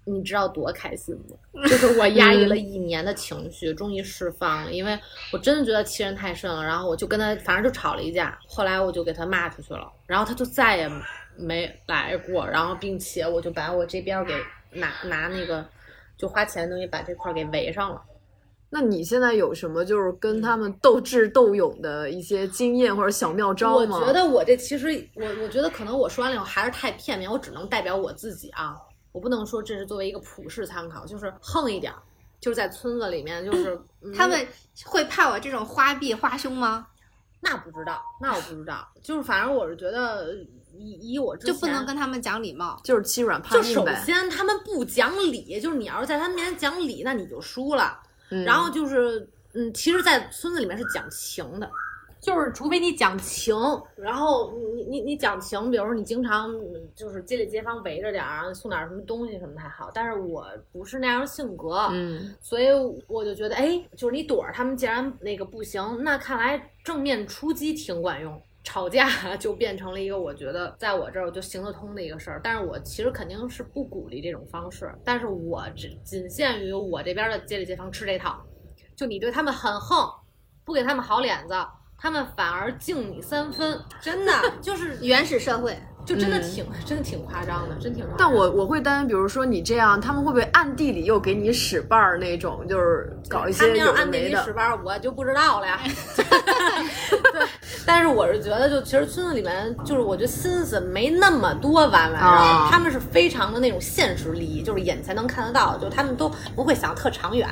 你知道多开心吗？就是我压抑了一年的情绪，终于释放了，因为我真的觉得欺人太甚了。然后我就跟他，反正就吵了一架，后来我就给他骂出去了，然后他就再也没来过，然后并且我就把我这边儿给拿拿那个就花钱的东西把这块儿给围上了。那你现在有什么就是跟他们斗智斗勇的一些经验或者小妙招吗我？觉得我这其实我我觉得可能我说完了以后还是太片面，我只能代表我自己啊，我不能说这是作为一个普世参考，就是横一点儿，就是在村子里面，就是、嗯他们会怕我这种花臂花胸吗？那不知道，那我不知道，就是反正我是觉得以以我之就不能跟他们讲礼貌。就是欺软怕就首硬呗。先他们不讲理，就是你要是在他们面前讲理，那你就输了。嗯然后就是嗯，其实，在村子里面是讲情的，就是除非你讲情，然后你你你讲情，比如说你经常嗯就是街里街坊围着点儿，送点儿什么东西什么还好，但是我不是那样的性格，嗯，所以我就觉得，哎，就是你躲着他们，既然那个不行，那看来正面出击挺管用。吵架就变成了一个我觉得在我这儿就行得通的一个事儿，但是我其实肯定是不鼓励这种方式，但是我只仅限于我这边的街里街坊吃这套，就你对他们很横，不给他们好脸子，他们反而敬你三分，真的 就是原始社会，就真的嗯挺、真的挺夸张的，真挺夸张的。但我我会担心，比如说你这样，他们会不会暗地里又给你使绊儿那种，就是搞一他们要些有暗地里使？绊儿，我就不知道了呀。对，但是我是觉得，就其实村子里面，就是我觉得心思没那么多弯弯绕，啊他们是非常的那种现实利益，就是眼前能看得到，就他们都不会想特长远。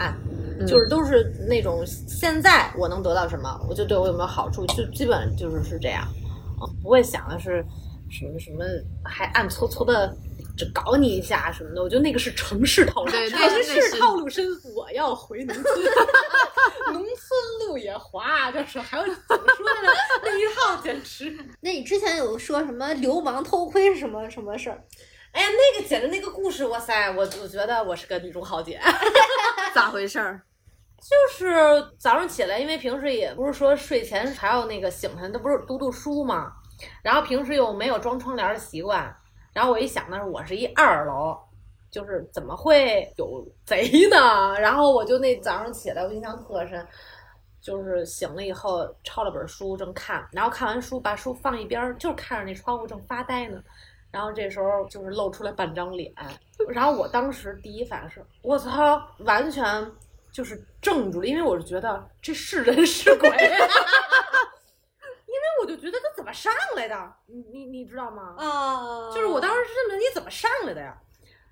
就是都是那种现在我能得到什么，我就对我有没有好处，就基本就是是这样，啊，不会想的是什么什么还暗搓搓的就搞你一下什么的，我觉得那个是城市套路，深城市套路深，我要回农村，农村路也滑，就是还有怎么说的呢？那一套简直，那你之前有说什么流氓偷窥是什么什么事儿？哎呀，那个简直那个故事，哇塞，我我觉得我是个女中豪杰。咋回事儿？就是早上起来，因为平时也不是说睡前还要那个醒来，那不是读读书嘛。然后平时又没有装窗帘的习惯，然后我一想呢，我是一二楼，就是怎么会有贼呢？然后我就那早上起来，我印象特深，就是醒了以后抄了本书正看，然后看完书把书放一边，就是看着那窗户正发呆呢。然后这时候就是露出来半张脸，然后我当时第一反应是，我操，完全就是怔住了，因为我是觉得这是人是鬼，为我就觉得他怎么上来的，你你你知道吗？啊就是我当时是这么，你怎么上来的呀？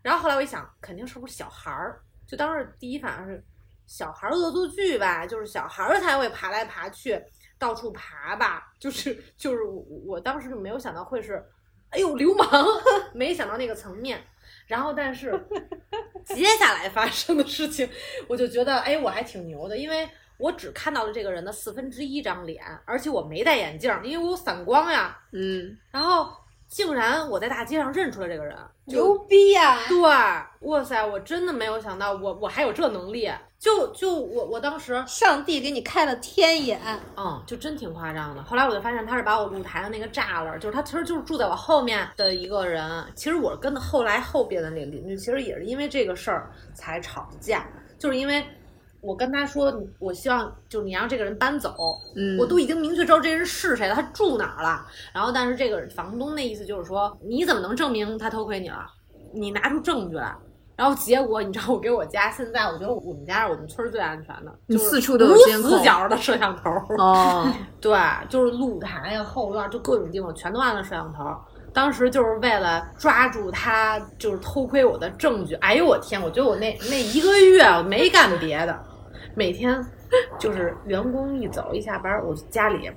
然后后来我一想，肯定是不是小孩儿？就当时第一反应是小孩儿恶作剧吧，就是小孩儿才会爬来爬去，到处爬吧，就是就是我我当时就没有想到会是，哎呦流氓，没想到那个层面。然后但是接下来发生的事情，我就觉得哎我还挺牛的，因为我只看到了这个人的四分之一张脸，而且我没戴眼镜儿，因为我有散光呀。嗯，然后竟然我在大街上认出了这个人，牛逼呀、对，哇塞，我真的没有想到我我还有这能力，就就我我当时，上帝给你开了天眼，嗯，就真挺夸张的。后来我就发现他是把我露台的那个栅栏，就是他其实就是住在我后面的一个人。其实我跟后来后边的那个邻居，其实也是因为这个事儿才吵的架，就是因为。我跟他说，我希望就是你让这个人搬走，嗯我都已经明确知道这人是谁了，他住哪儿了。然后，但是这个房东那意思就是说，你怎么能证明他偷窥你了？你拿出证据来。然后结果，你知道我给我家现在，我觉得我们家是我们村儿最安全的，就是四处都有无监控死角的摄像头。哦，对，就是露台呀、后院，就各种地方全都安了摄像头。当时就是为了抓住他就是偷窥我的证据。哎呦我天！我觉得我那那一个月我没干别的，每天就是员工一走一下班，我家里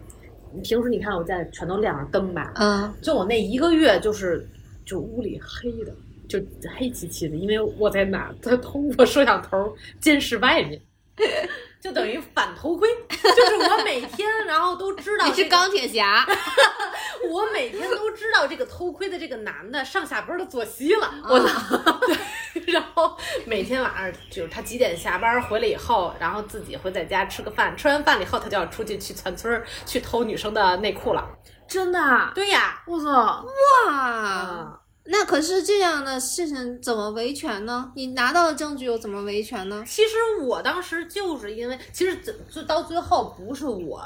平时你看我家里全都亮着灯吧，嗯，就我那一个月就是就屋里黑的，就黑漆漆的，因为我在哪，他通过摄像头监视外面。就等于反头盔，就是我每天，然后都知道、这个、你是钢铁侠，我每天都知道这个偷窥的这个男的上下班的作息了，我操对，然后每天晚上就是他几点下班回来以后，然后自己会在家吃个饭，吃完饭了以后他就要出去去全村儿去偷女生的内裤了。真的啊？对呀，我操！哇，嗯，那可是这样的事情怎么维权呢？你拿到了证据又怎么维权呢？其实我当时就是因为，其实就就到最后不是我，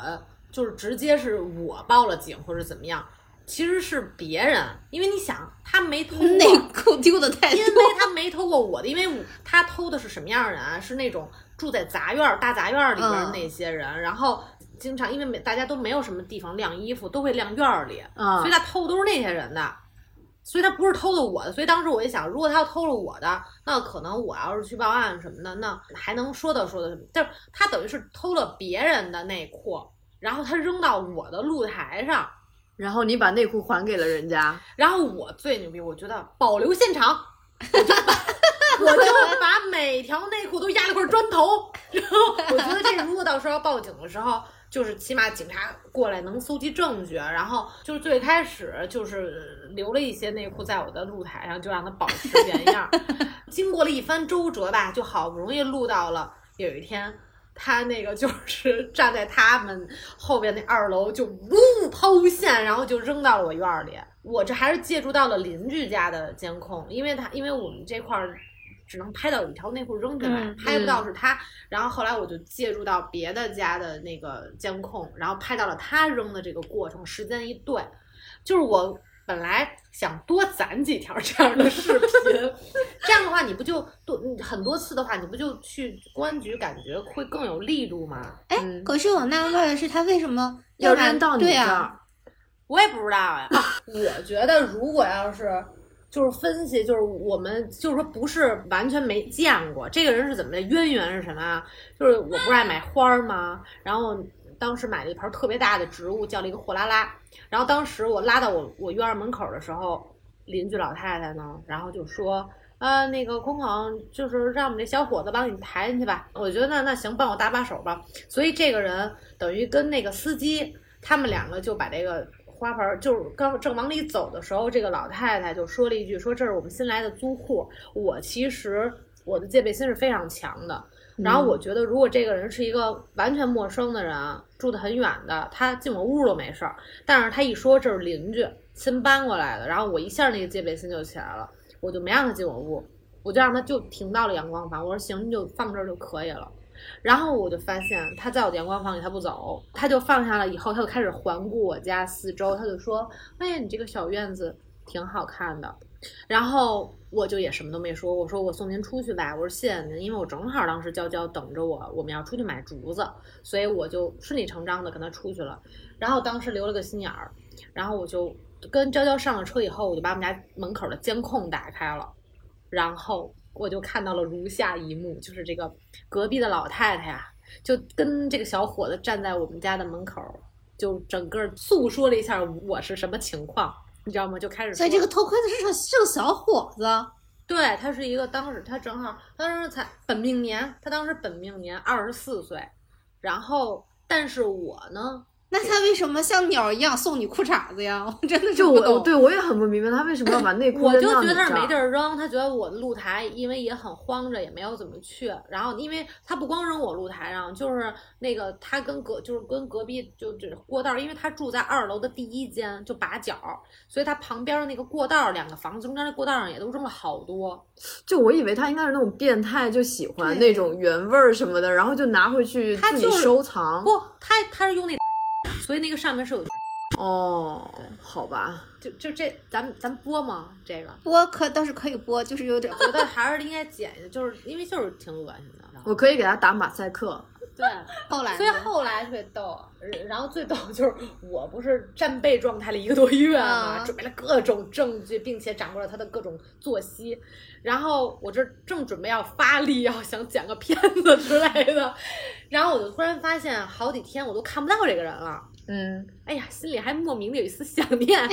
就是直接是我报了警或者怎么样，其实是别人，因为你想他没偷过。内裤丢的太因为，他没偷过我的，因为他偷的是什么样的人啊？是那种住在杂院儿、大杂院儿里边那些人，然后经常因为每大家都没有什么地方晾衣服，都会晾院儿里，啊所以他偷的都是那些人的。所以他不是偷的我的，所以当时我一想，如果他要偷了我的，那可能我要是去报案什么的，那还能说道说道什么？就是他等于是偷了别人的内裤，然后他扔到我的露台上，然后你把内裤还给了人家，然后我最牛逼，我觉得保留现场，我就把我就把每条内裤都压了块砖头，然后我觉得这如果到时候要报警的时候，就是起码警察过来能搜集证据，然后就是最开始就是留了一些内裤在我的露台上，就让它保持原样。经过了一番周折吧，就好不容易录到了有一天。他那个就是 站在他们后边那二楼，就呜抛物线，然后就扔到了我院里。我这还是借助到了邻居家的监控，因为他因为我们这块儿只能拍到有一条内裤扔进来，嗯拍不到是他。然后后来我就借助到别的家的那个监控，然后拍到了他扔的这个过程，时间一对，就是我本来想多攒几条这样的视频，这样的话你不就多嗯很多次的话，你不就去公安局感觉会更有力度吗？哎，嗯可是我纳闷的是，他为什么要把扔到你这对啊，儿，我也不知道呀。我觉得如果要是就是分析，就是我们就是说不是完全没见过这个人是怎么的，渊源是什么啊？就是我不是爱买花儿吗？然后当时买了一盆特别大的植物，叫了一个货拉拉。然后当时我拉到我我院门口的时候，邻居老太太呢，然后就说。呃，那个空空，就是让我们这小伙子帮你抬进去吧。我觉得那那行，帮我搭把手吧。所以这个人等于跟那个司机，他们两个就把这个花盆儿，就是刚正往里走的时候，这个老太太就说了一句：“说这是我们新来的租户。”我其实我的戒备心是非常强的。然后我觉得，如果这个人是一个完全陌生的人，住得很远的，他进我屋都没事儿。但是他一说这是邻居新搬过来的，然后我一下那个戒备心就起来了，我就没让他进我屋，我就让他就停到了阳光房。我说行，你就放这儿就可以了。然后我就发现他在我的阳光房里，他不走，他就放下了以后，他就开始环顾我家四周，他就说：“哎呀，你这个小院子挺好看的。”然后我就也什么都没说，我说我送您出去吧，我说谢谢您，因为我正好当时娇娇等着我，我们要出去买竹子，所以我就顺理成章的跟他出去了。然后当时留了个心眼儿，然后我就跟娇娇上了车以后，我就把我们家门口的监控打开了，然后我就看到了如下一幕，就是这个隔壁的老太太呀、就跟这个小伙子站在我们家的门口，就整个诉说了一下我是什么情况，你知道吗？就开始说，所以这个偷窥的是个是个小伙子，对他是一个当时他正好当时才本命年，他当时本命年二十四岁，然后但是我呢，那他为什么像鸟一样送你裤衩子呀？我真的是就我不懂。对我也很不明白，他为什么要把内裤我扔就觉得他是到你这儿没地儿扔，他觉得我的露台因为也很慌着，也没有怎么去。然后因为他不光扔我露台上，就是那个他跟隔就是跟隔壁就只过道，因为他住在二楼的第一间就把角儿，所以他旁边的那个过道儿两个房子中间的过道上也都扔了好多。就我以为他应该是那种变态，就喜欢那种原味儿什么的，然后就拿回去自己他就是收藏。不，他他是用那个，所以那个上面是有哦，好吧，就就这咱咱播吗？这个播可倒是可以播，就是有点我觉得还是应该剪一下，就是因为就是挺恶心的。我可以给他打马赛克。对。后来所以后来特别逗，然后最逗就是我不是战备状态了一个多月嘛，啊准备了各种证据，并且掌握了他的各种作息，然后我这正准备要发力，要想剪个片子之类的，然后我就突然发现好几天我都看不到这个人了，嗯，哎呀，心里还莫名的有一丝想念，哎，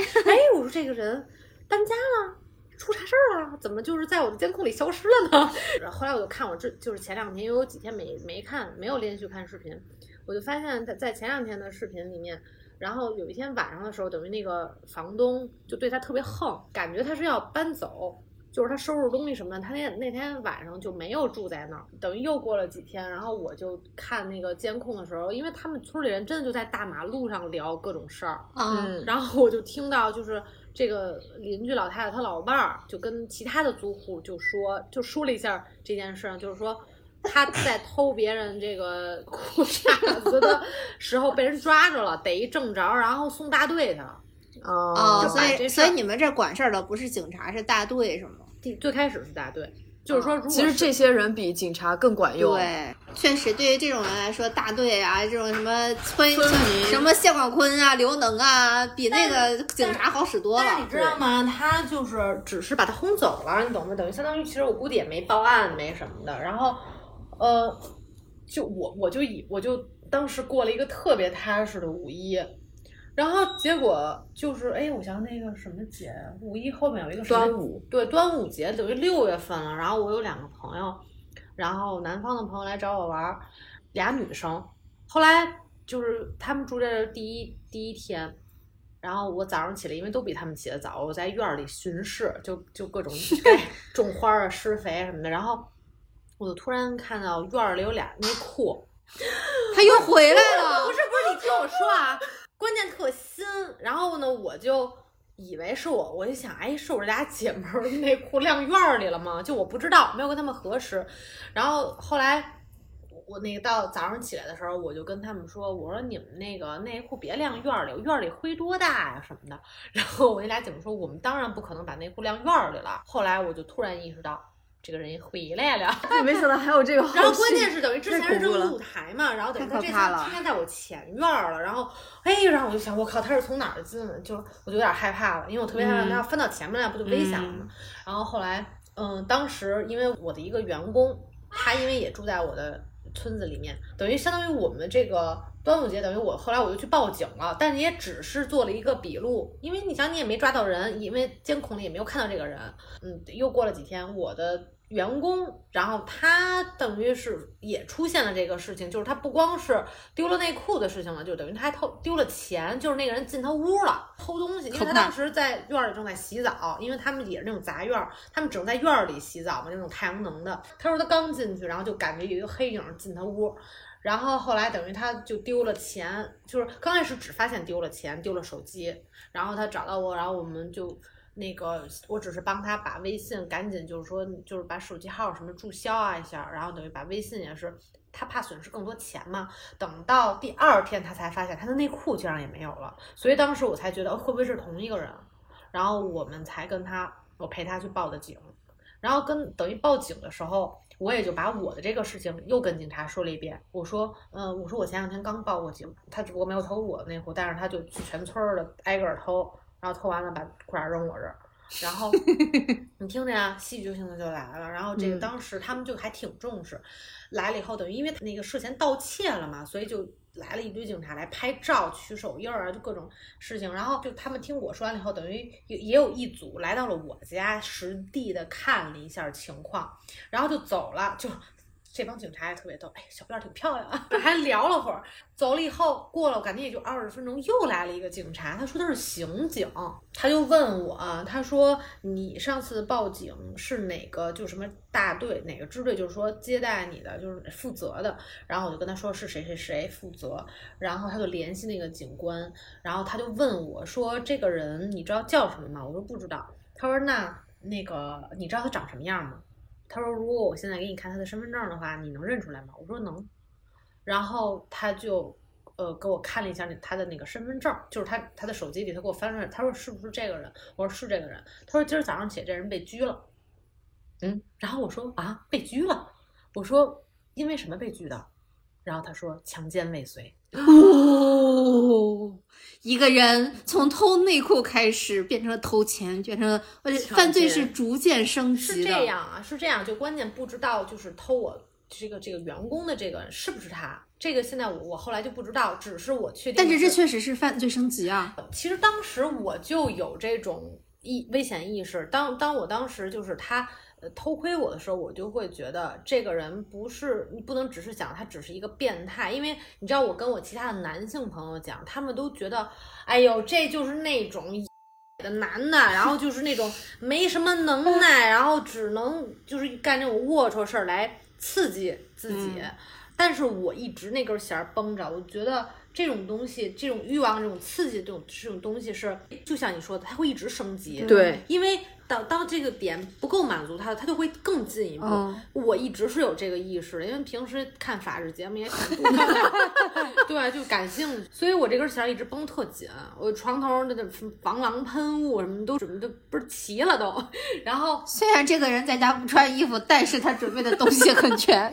我说这个人搬家了。出啥事儿了？怎么就是在我的监控里消失了呢？然后后来我就看我这就是前两天，因为我几天没没看，没有连续看视频，我就发现在在前两天的视频里面，然后有一天晚上的时候，等于那个房东就对他特别横，感觉他是要搬走，就是他收拾东西什么的，他那那天晚上就没有住在那儿。等于又过了几天，然后我就看那个监控的时候，因为他们村里人真的就在大马路上聊各种事儿，啊，嗯然后我就听到就是这个邻居老太太她老伴儿就跟其他的租户就说就说了一下这件事儿，就是说他在偷别人这个裤衩子的时候被人抓着了，逮一正着，然后送大队去了。哦所以所以你们这管事儿的不是警察，是大队是吗？第最开始是大队，就是说如果其实这些人比警察更管用。对，确实对于这种人来说，大队啊，这种什么村村民什么谢广坤啊、刘能啊，比那个警察好使多了但你。知道吗？他就是只是把他轰走了，你懂吗？等于相当于其实我估计也没报案，没什么的。然后，呃，就我我就以我就当时过了一个特别踏实的五一，然后结果就是哎，我想那个什么节，五一后面有一个端午，对，端午节等于六月份了。然后我有两个朋友，然后南方的朋友来找我玩儿，俩女生。后来就是他们住这儿第一第一天，然后我早上起来，因为都比他们起得早，我在院儿里巡视，就就各种 种花儿啊、施肥啊什么的。然后我就突然看到院儿里有俩内裤，他又回来了 不。是不是，你听我说啊，关键特新。然后呢，我就以为是我，我就想，哎，是我这俩姐们儿内裤晾院儿里了吗？就我不知道，没有跟他们核实。然后后来。我那个到早上起来的时候，我就跟他们说：“我说你们那个内裤别晾院儿里，院里灰多大呀什么的。”然后我那俩姐们说：“我们当然不可能把内裤晾院里了。”后来我就突然意识到，这个人回来了。没想到还有这个。然后关键是等于之前是扔露台嘛，然后等于太他这次他在我前院儿了，然后哎，然后我就想，我靠，他是从哪儿进的？就我就有点害怕了，因为我特别害怕嗯他要翻到前面来，不就危险了吗？然后后来，嗯，当时因为我的一个员工，他因为也住在我的村子里面，等于相当于我们这个端午节，等于我后来我就去报警了，但也只是做了一个笔录，因为你想你也没抓到人，因为监控里也没有看到这个人。嗯，又过了几天，我的员工，然后他等于是也出现了这个事情，就是他不光是丢了内裤的事情了，就等于他还偷丢了钱，就是那个人进他屋了偷东西，因为他当时在院儿里正在洗澡，因为他们也是那种杂院儿，他们只能在院儿里洗澡嘛，那种太阳能的。他说他刚进去，然后就感觉有一个黑影进他屋。然后后来等于他就丢了钱，就是刚开始只发现丢了钱，丢了手机，然后他找到我，然后我们就那个，我只是帮他把微信赶紧就是说就是把手机号什么注销啊一下，然后等于把微信也是，他怕损失更多钱嘛。等到第二天他才发现他的内裤竟然也没有了，所以当时我才觉得会不会是同一个人，然后我们才跟他，我陪他去报的警，然后跟等于报警的时候。我也就把我的这个事情又跟警察说了一遍。我说，嗯、我说我前两天刚报过警，他只不过没有偷我的内裤，但是他就全村的挨个偷，然后偷完了把裤衩扔我这儿。然后 你听着呀，戏剧性的就来了。然后这个嗯当时他们就还挺重视，来了以后等于因为那个涉嫌盗窃了嘛，所以就来了一堆警察来拍照、取手印儿啊，就各种事情。然后就他们听我说完了以后，等于也也有一组来到了我家，实地的看了一下情况，然后就走了，就。这帮警察也特别逗，哎，小辫儿挺漂亮啊，还聊了会儿。走了以后，过了我感觉也就二十分钟，又来了一个警察，他说他是刑警，他就问我，他说你上次报警是哪个就什么大队哪个支队，就是说接待你的就是负责的，然后我就跟他说是谁谁谁负责，然后他就联系那个警官，然后他就问我说这个人你知道叫什么吗？我说不知道，他说那那个你知道他长什么样吗？他说如果我现在给你看他的身份证的话，你能认出来吗？我说能，然后他就。呃，给我看了一下那他的那个身份证，就是他他的手机里，他给我翻出来，他说是不是这个人？我说是这个人。他说今儿早上起来这人被拘了，嗯，然后我说啊被拘了，我说因为什么被拘的？然后他说强奸未遂。哦，一个人从偷内裤开始，变成了偷钱，变成了，而且犯罪是逐渐升级的是。这样啊，是这样，就关键不知道就是偷我这个这个员工的这个是不是他，这个现在我我后来就不知道，只是我确定。但是这确实是犯罪升级啊！其实当时我就有这种意危险意识，当当我当时就是他。呃，偷窥我的时候，我就会觉得这个人不是你不能只是想他只是一个变态，因为你知道我跟我其他的男性朋友讲，他们都觉得，哎呦，这就是那种的男的，然后就是那种没什么能 耐，然后只能就是干这种龌龊事儿来刺激自己。嗯但是我一直那根弦儿绷着，我觉得这种东西，这种欲望、这种刺激、这种这种东西是，就像你说的，它会一直升级。对，因为当当这个点不够满足他，他就会更进一步。嗯我一直是有这个意识的，因为平时看法制节目也挺多了，对，就感兴趣，所以我这根弦儿一直绷特紧。我床头的那什么防狼喷雾什么都准备都不是齐了都，然后 虽然这个人在家不穿衣服，但是他准备的东西很全。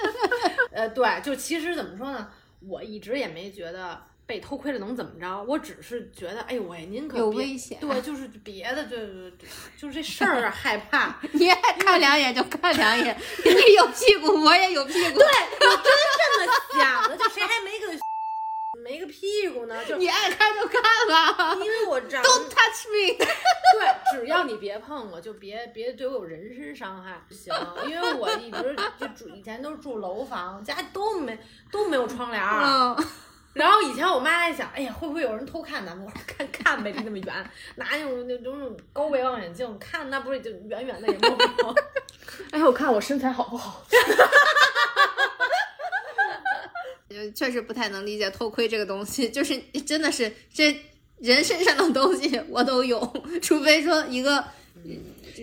呃，对，就其实怎么说呢，我一直也没觉得被偷窥了能怎么着，我只是觉得，哎呦喂，您可有别危险对，就是别的，对对对，就是这事儿 害怕。你爱看两眼就看两眼，你有屁股，我也有屁股。对我真，这么想的，就谁还没个没个屁股呢？就你爱看就看吧因为我长，Don't touch me。对，只要你别碰我，就别别对我有人身伤害就行。因为我一直就住以前都是住楼房，家都没都没有窗帘儿。嗯，然后以前我妈还想，哎呀，会不会有人偷看咱们？我说看看呗，离那么远，拿那种那种高倍望远镜看，那不是就远远的也摸不着。哎，我看我身材好不好？呃确实不太能理解偷窥这个东西，就是真的是这人身上的东西我都有，除非说一个，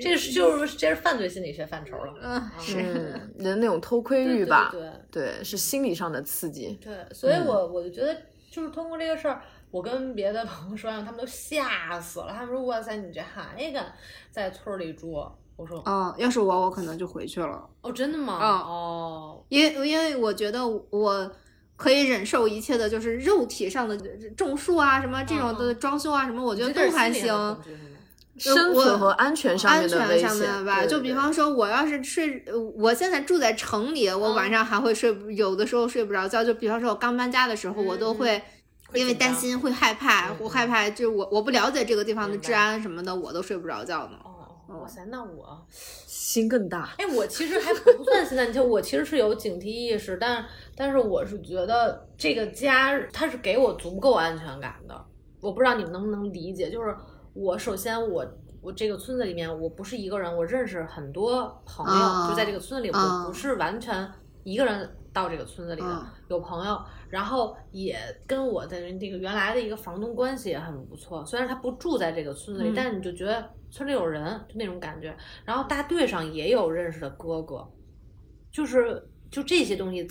这是就是这是犯罪心理学范畴了。嗯，是，嗯，人那种偷窥欲吧，对对，是心理上的刺激。对，所以我我就觉得，就是通过这个事儿，我跟别的朋友说，让他们都吓死了。他们说：“哇塞，你这还敢在村儿里住？”我说哦，要是我，我可能就回去了，：“哦，真的吗？啊哦，因为因为我觉得我。可以忍受一切的，就是肉体上的种树啊，什么这种的装修啊，什么我觉得都还行。生存和安全上安面的危全上面吧，对就比方说，我要是睡，呃我现在住在城里，我晚上还会睡不，有的时候睡不着觉。就比方说，我刚搬家的时候，我都会因为担心会害怕，我害怕就我我不了解这个地方的治安什么的，我都睡不着觉呢。哦，哇塞，那我心更大。哎，我其实还不算现在，你看我其实是有警惕意识，但但是我是觉得这个家它是给我足够安全感的。我不知道你们能不能理解，就是我首先我我这个村子里面我不是一个人，我认识很多朋友，啊就在这个村子里，啊我不是完全一个人到这个村子里的，啊有朋友，然后也跟我的这个原来的一个房东关系也很不错。虽然他不住在这个村子里，嗯但是你就觉得村里有人，就那种感觉。然后大队上也有认识的哥哥，就是就这些东西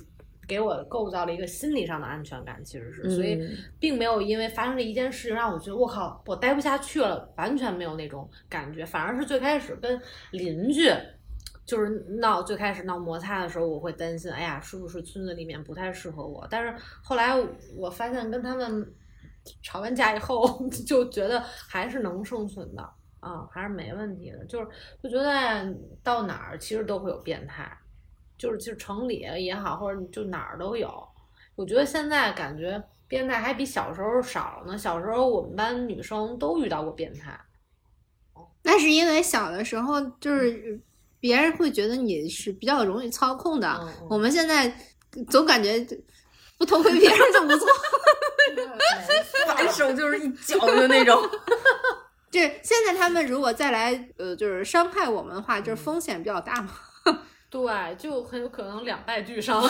给我构造了一个心理上的安全感，其实是，所以嗯并没有因为发生这一件事情让我觉得我靠我待不下去了，完全没有那种感觉，反而是最开始跟邻居。就是闹最开始闹摩擦的时候，我会担心，哎呀，是不是村子里面不太适合我？但是后来我发现跟他们吵完架以后，就觉得还是能生存的啊，还是没问题的。就是就觉得哎到哪儿其实都会有变态，就是就城里也好，或者就哪儿都有。我觉得现在感觉变态还比小时候少呢。小时候我们班女生都遇到过变态，那是因为小的时候就是别人会觉得你是比较容易操控的，嗯嗯我们现在总感觉不偷窥别人就不错。反手就是一脚的那种。就是现在他们如果再来呃，就是伤害我们的话，就是风险比较大嘛。对，就很有可能两败俱伤。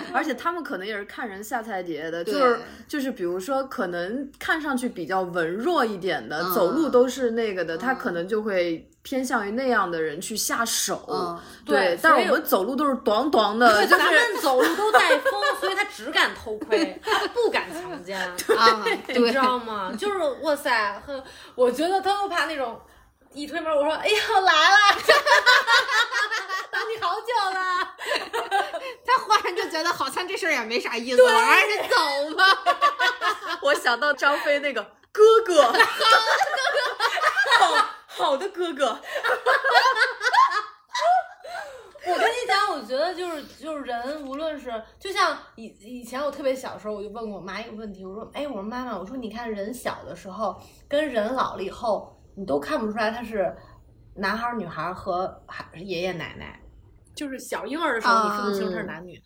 而且他们可能也是看人下菜碟的，就是就是，比如说可能看上去比较文弱一点的，嗯走路都是那个的，他嗯可能就会偏向于那样的人去下手。嗯对但是我们走路都是咣咣的，就咱是们走路都带风，所以他只敢偷窥，他不敢强奸。啊，你知，道吗？就是哇塞，呵我觉得他都怕那种一推门，我说哎呀来了，等你好久了。他忽然就觉得好像这事儿也没啥意思了，还是走吧。我想到张飞那个哥哥，好好好的哥哥，我跟你讲，我觉得就是就是人，无论是就像以以前我特别小的时候，我就问过我妈一个问题，我说，哎，我说妈妈，我说你看人小的时候跟人老了以后，你都看不出来他是男孩儿、女孩儿和还是爷爷奶奶，就是小婴儿的时候你分不清他是男女。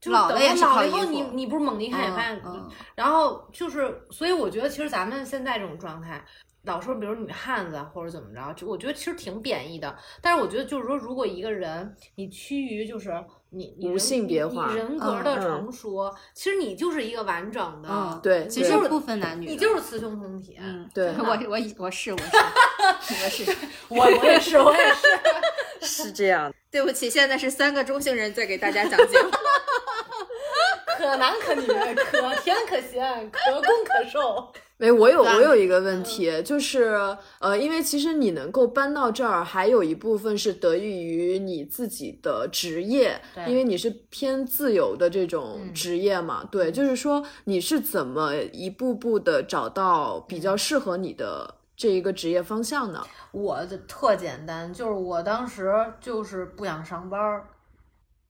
就是老了等也是靠老了以后，衣服你你不是猛地一看也发现，嗯然后就是，所以我觉得其实咱们现在这种状态，老说比如女汉子啊或者怎么着，就我觉得其实挺贬义的。但是我觉得就是说，如果一个人你趋于就是你你无人性别化你人格的嗯成熟，其实你就是一个完整的，嗯，对其实不分男女，你就是雌雄同体。嗯，对我我我是我是我是，我 我也是，我也是。是这样。对不起，现在是三个中性人在给大家讲解。可男可女，可甜可咸，可攻可受。没，我有我有一个问题，就是呃，因为其实你能够搬到这儿，还有一部分是得益于你自己的职业，对。因为你是偏自由的这种嗯。职业嘛。对，就是说你是怎么一步步的找到比较适合你的这一个职业方向呢？我的特简单，就是我当时就是不想上班儿，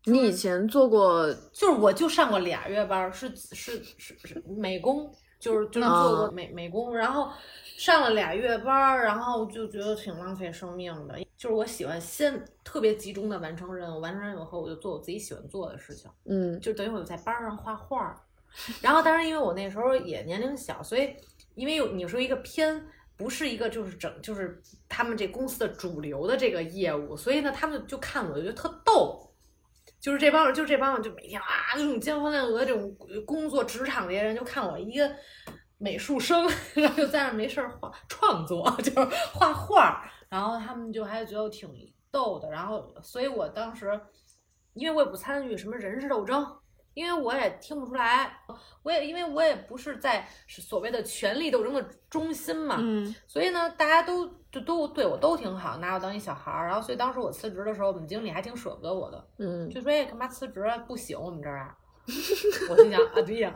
你以前做过就是我就上过俩月班儿，是是是是美工，就是就是做过美美工，然后上了俩月班儿，然后就觉得挺浪费生命的。就是我喜欢先特别集中的完成任务，完成任务后我就做我自己喜欢做的事情，嗯就等于我在班儿上画画儿。然后当然因为我那时候也年龄小，所以因为有你说一个偏。不是一个就是整就是他们这公司的主流的这个业务，所以呢，他们就看我就觉得特逗，就是这帮人，就这帮人就每天啊这种尖峰亮额这种工作职场这些人，就看我一个美术生，然后就在那儿没事儿画创作，就是画画儿，然后他们就还觉得我挺逗的，然后所以我当时因为我也不参与什么人事斗争。因为我也听不出来，我也因为我也不是在所谓的权力斗争的中心嘛，嗯所以呢，大家都就都对我都挺好，拿我当一小孩儿。然后，所以当时我辞职的时候，我们经理还挺舍不得我的，嗯就说：“哎，干嘛辞职啊？不喜欢我们这儿啊？”我心想啊，对呀，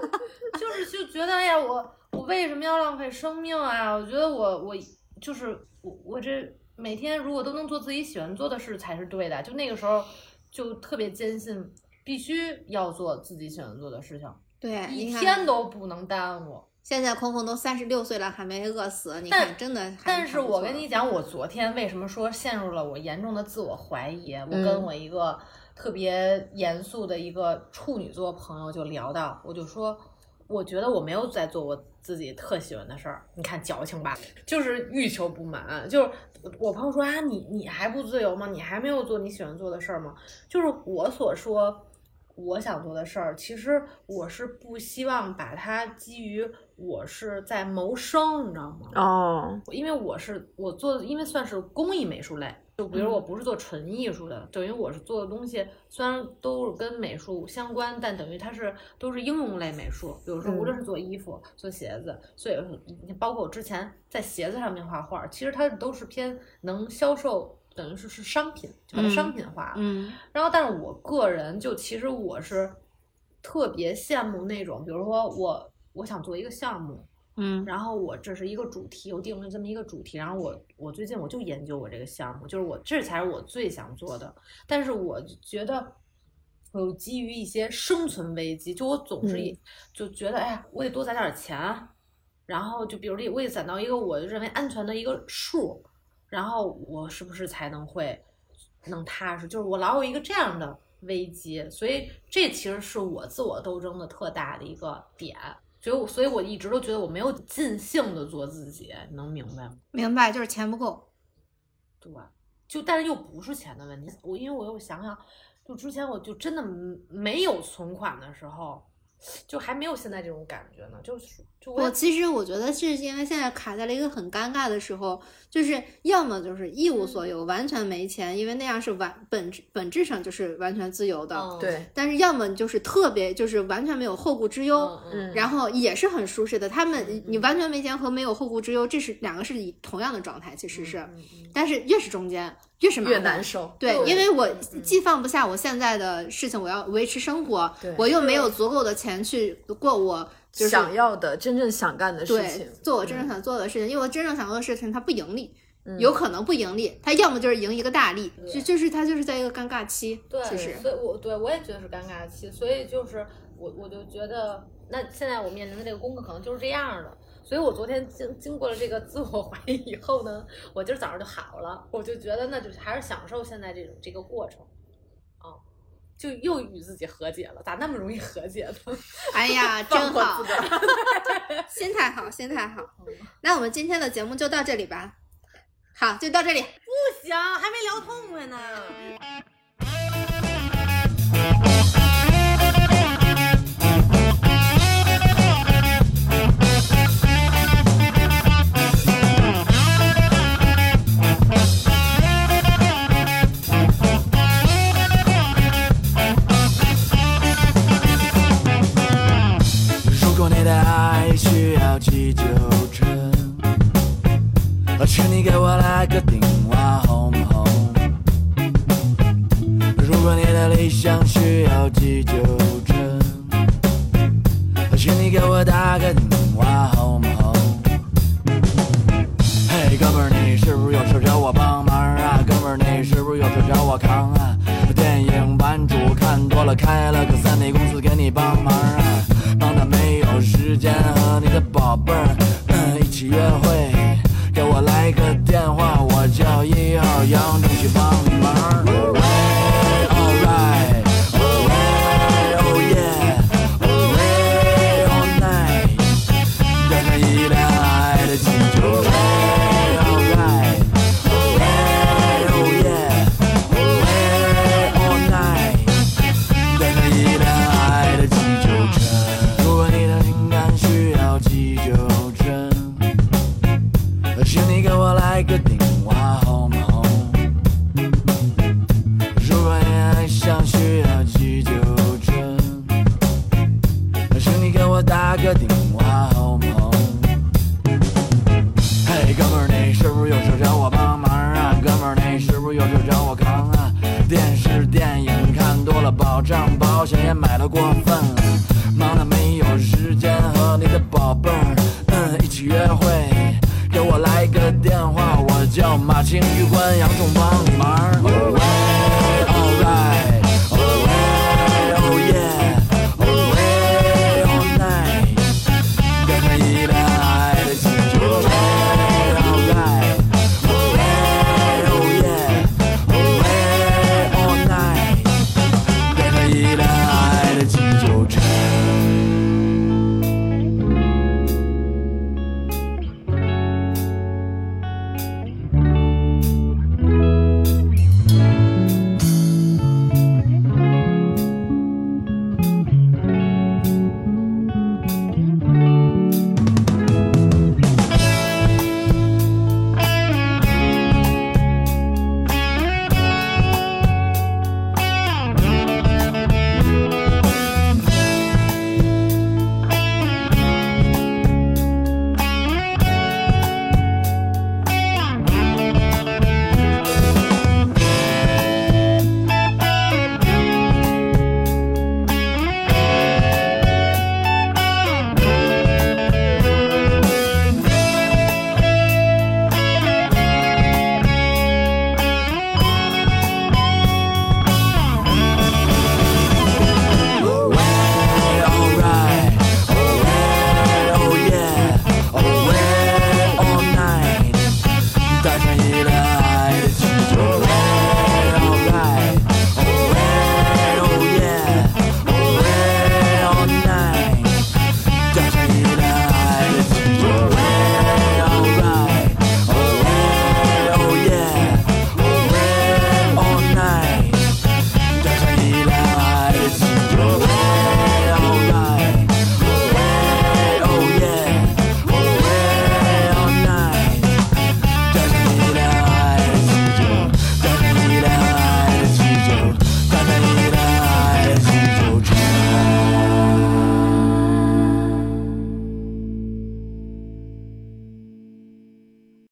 就是就觉得哎呀，我我为什么要浪费生命啊？我觉得我我就是我我这每天如果都能做自己喜欢做的事才是对的。就那个时候就特别坚信，必须要做自己喜欢做的事情，对，一天都不能耽误。现在空空都三十六岁了，还没饿死，你看真的。但是我跟你讲，我昨天为什么说陷入了我严重的自我怀疑？我嗯跟我一个特别严肃的一个处女座朋友就聊到，我就说，我觉得我没有在做我自己特喜欢的事儿。你看矫情吧，就是欲求不满。就是我朋友说啊，你你还不自由吗？你还没有做你喜欢做的事儿吗？就是我所说。我想做的事儿，其实我是不希望把它基于我是在谋生，你知道吗？哦，因为我是我做的，因为算是工艺美术类，就比如我不是做纯艺术的，等于我是做的东西虽然都是跟美术相关，但等于它是都是应用类美术。比如说，无论是做衣服、做鞋子，所以包括我之前在鞋子上面画画，其实它都是偏能销售，等于是是商品，就把它嗯商品化了。嗯然后，但是我个人就其实我是特别羡慕那种，比如说我我想做一个项目，嗯然后我这是一个主题，我定了这么一个主题，然后我我最近我就研究我这个项目，就是我这才是我最想做的，但是我觉得。我有基于一些生存危机，就我总是以、就觉得，哎呀，我得多攒点钱，然后就比如我得攒到一个我认为安全的一个数，然后我是不是才能会能踏实？就是我老有一个这样的危机，所以这其实是我自我斗争的特大的一个点。所以我，所以我一直都觉得我没有尽兴的做自己，你能明白吗？明白，就是钱不够。对，就但是又不是钱的问题。我因为我又想想，就之前我就真的没有存款的时候，就还没有现在这种感觉呢。就是就我我其实我觉得是因为现在卡在了一个很尴尬的时候，就是要么就是一无所有，完全没钱，因为那样是完本质本质上就是完全自由的。嗯对，但是要么就是特别就是完全没有后顾之忧，嗯嗯然后也是很舒适的。他们你完全没钱和没有后顾之忧，这是两个是以同样的状态，其实是，嗯嗯但是越是中间越是麻越难受。对，因为我嗯既放不下我现在的事情，我要维持生活对，我又没有足够的钱去过我就是想要的、真正想干的事情，做我真正想做的事情，因为我真正想做的事情它不盈利，嗯有可能不盈利，它要么就是赢一个大利，就就是它就是在一个尴尬期，对，其实所以我对我也觉得是尴尬期，所以就是我我就觉得，那现在我面临的这个功课可能就是这样的。所以我昨天经经过了这个自我怀疑以后呢，我今儿早上就好了，我就觉得那就还是享受现在这种这个过程，啊，就又与自己和解了，咋那么容易和解呢？哎呀，真好心态好，心态好。那我们今天的节目就到这里吧，好，就到这里。不行，还没聊痛快呢。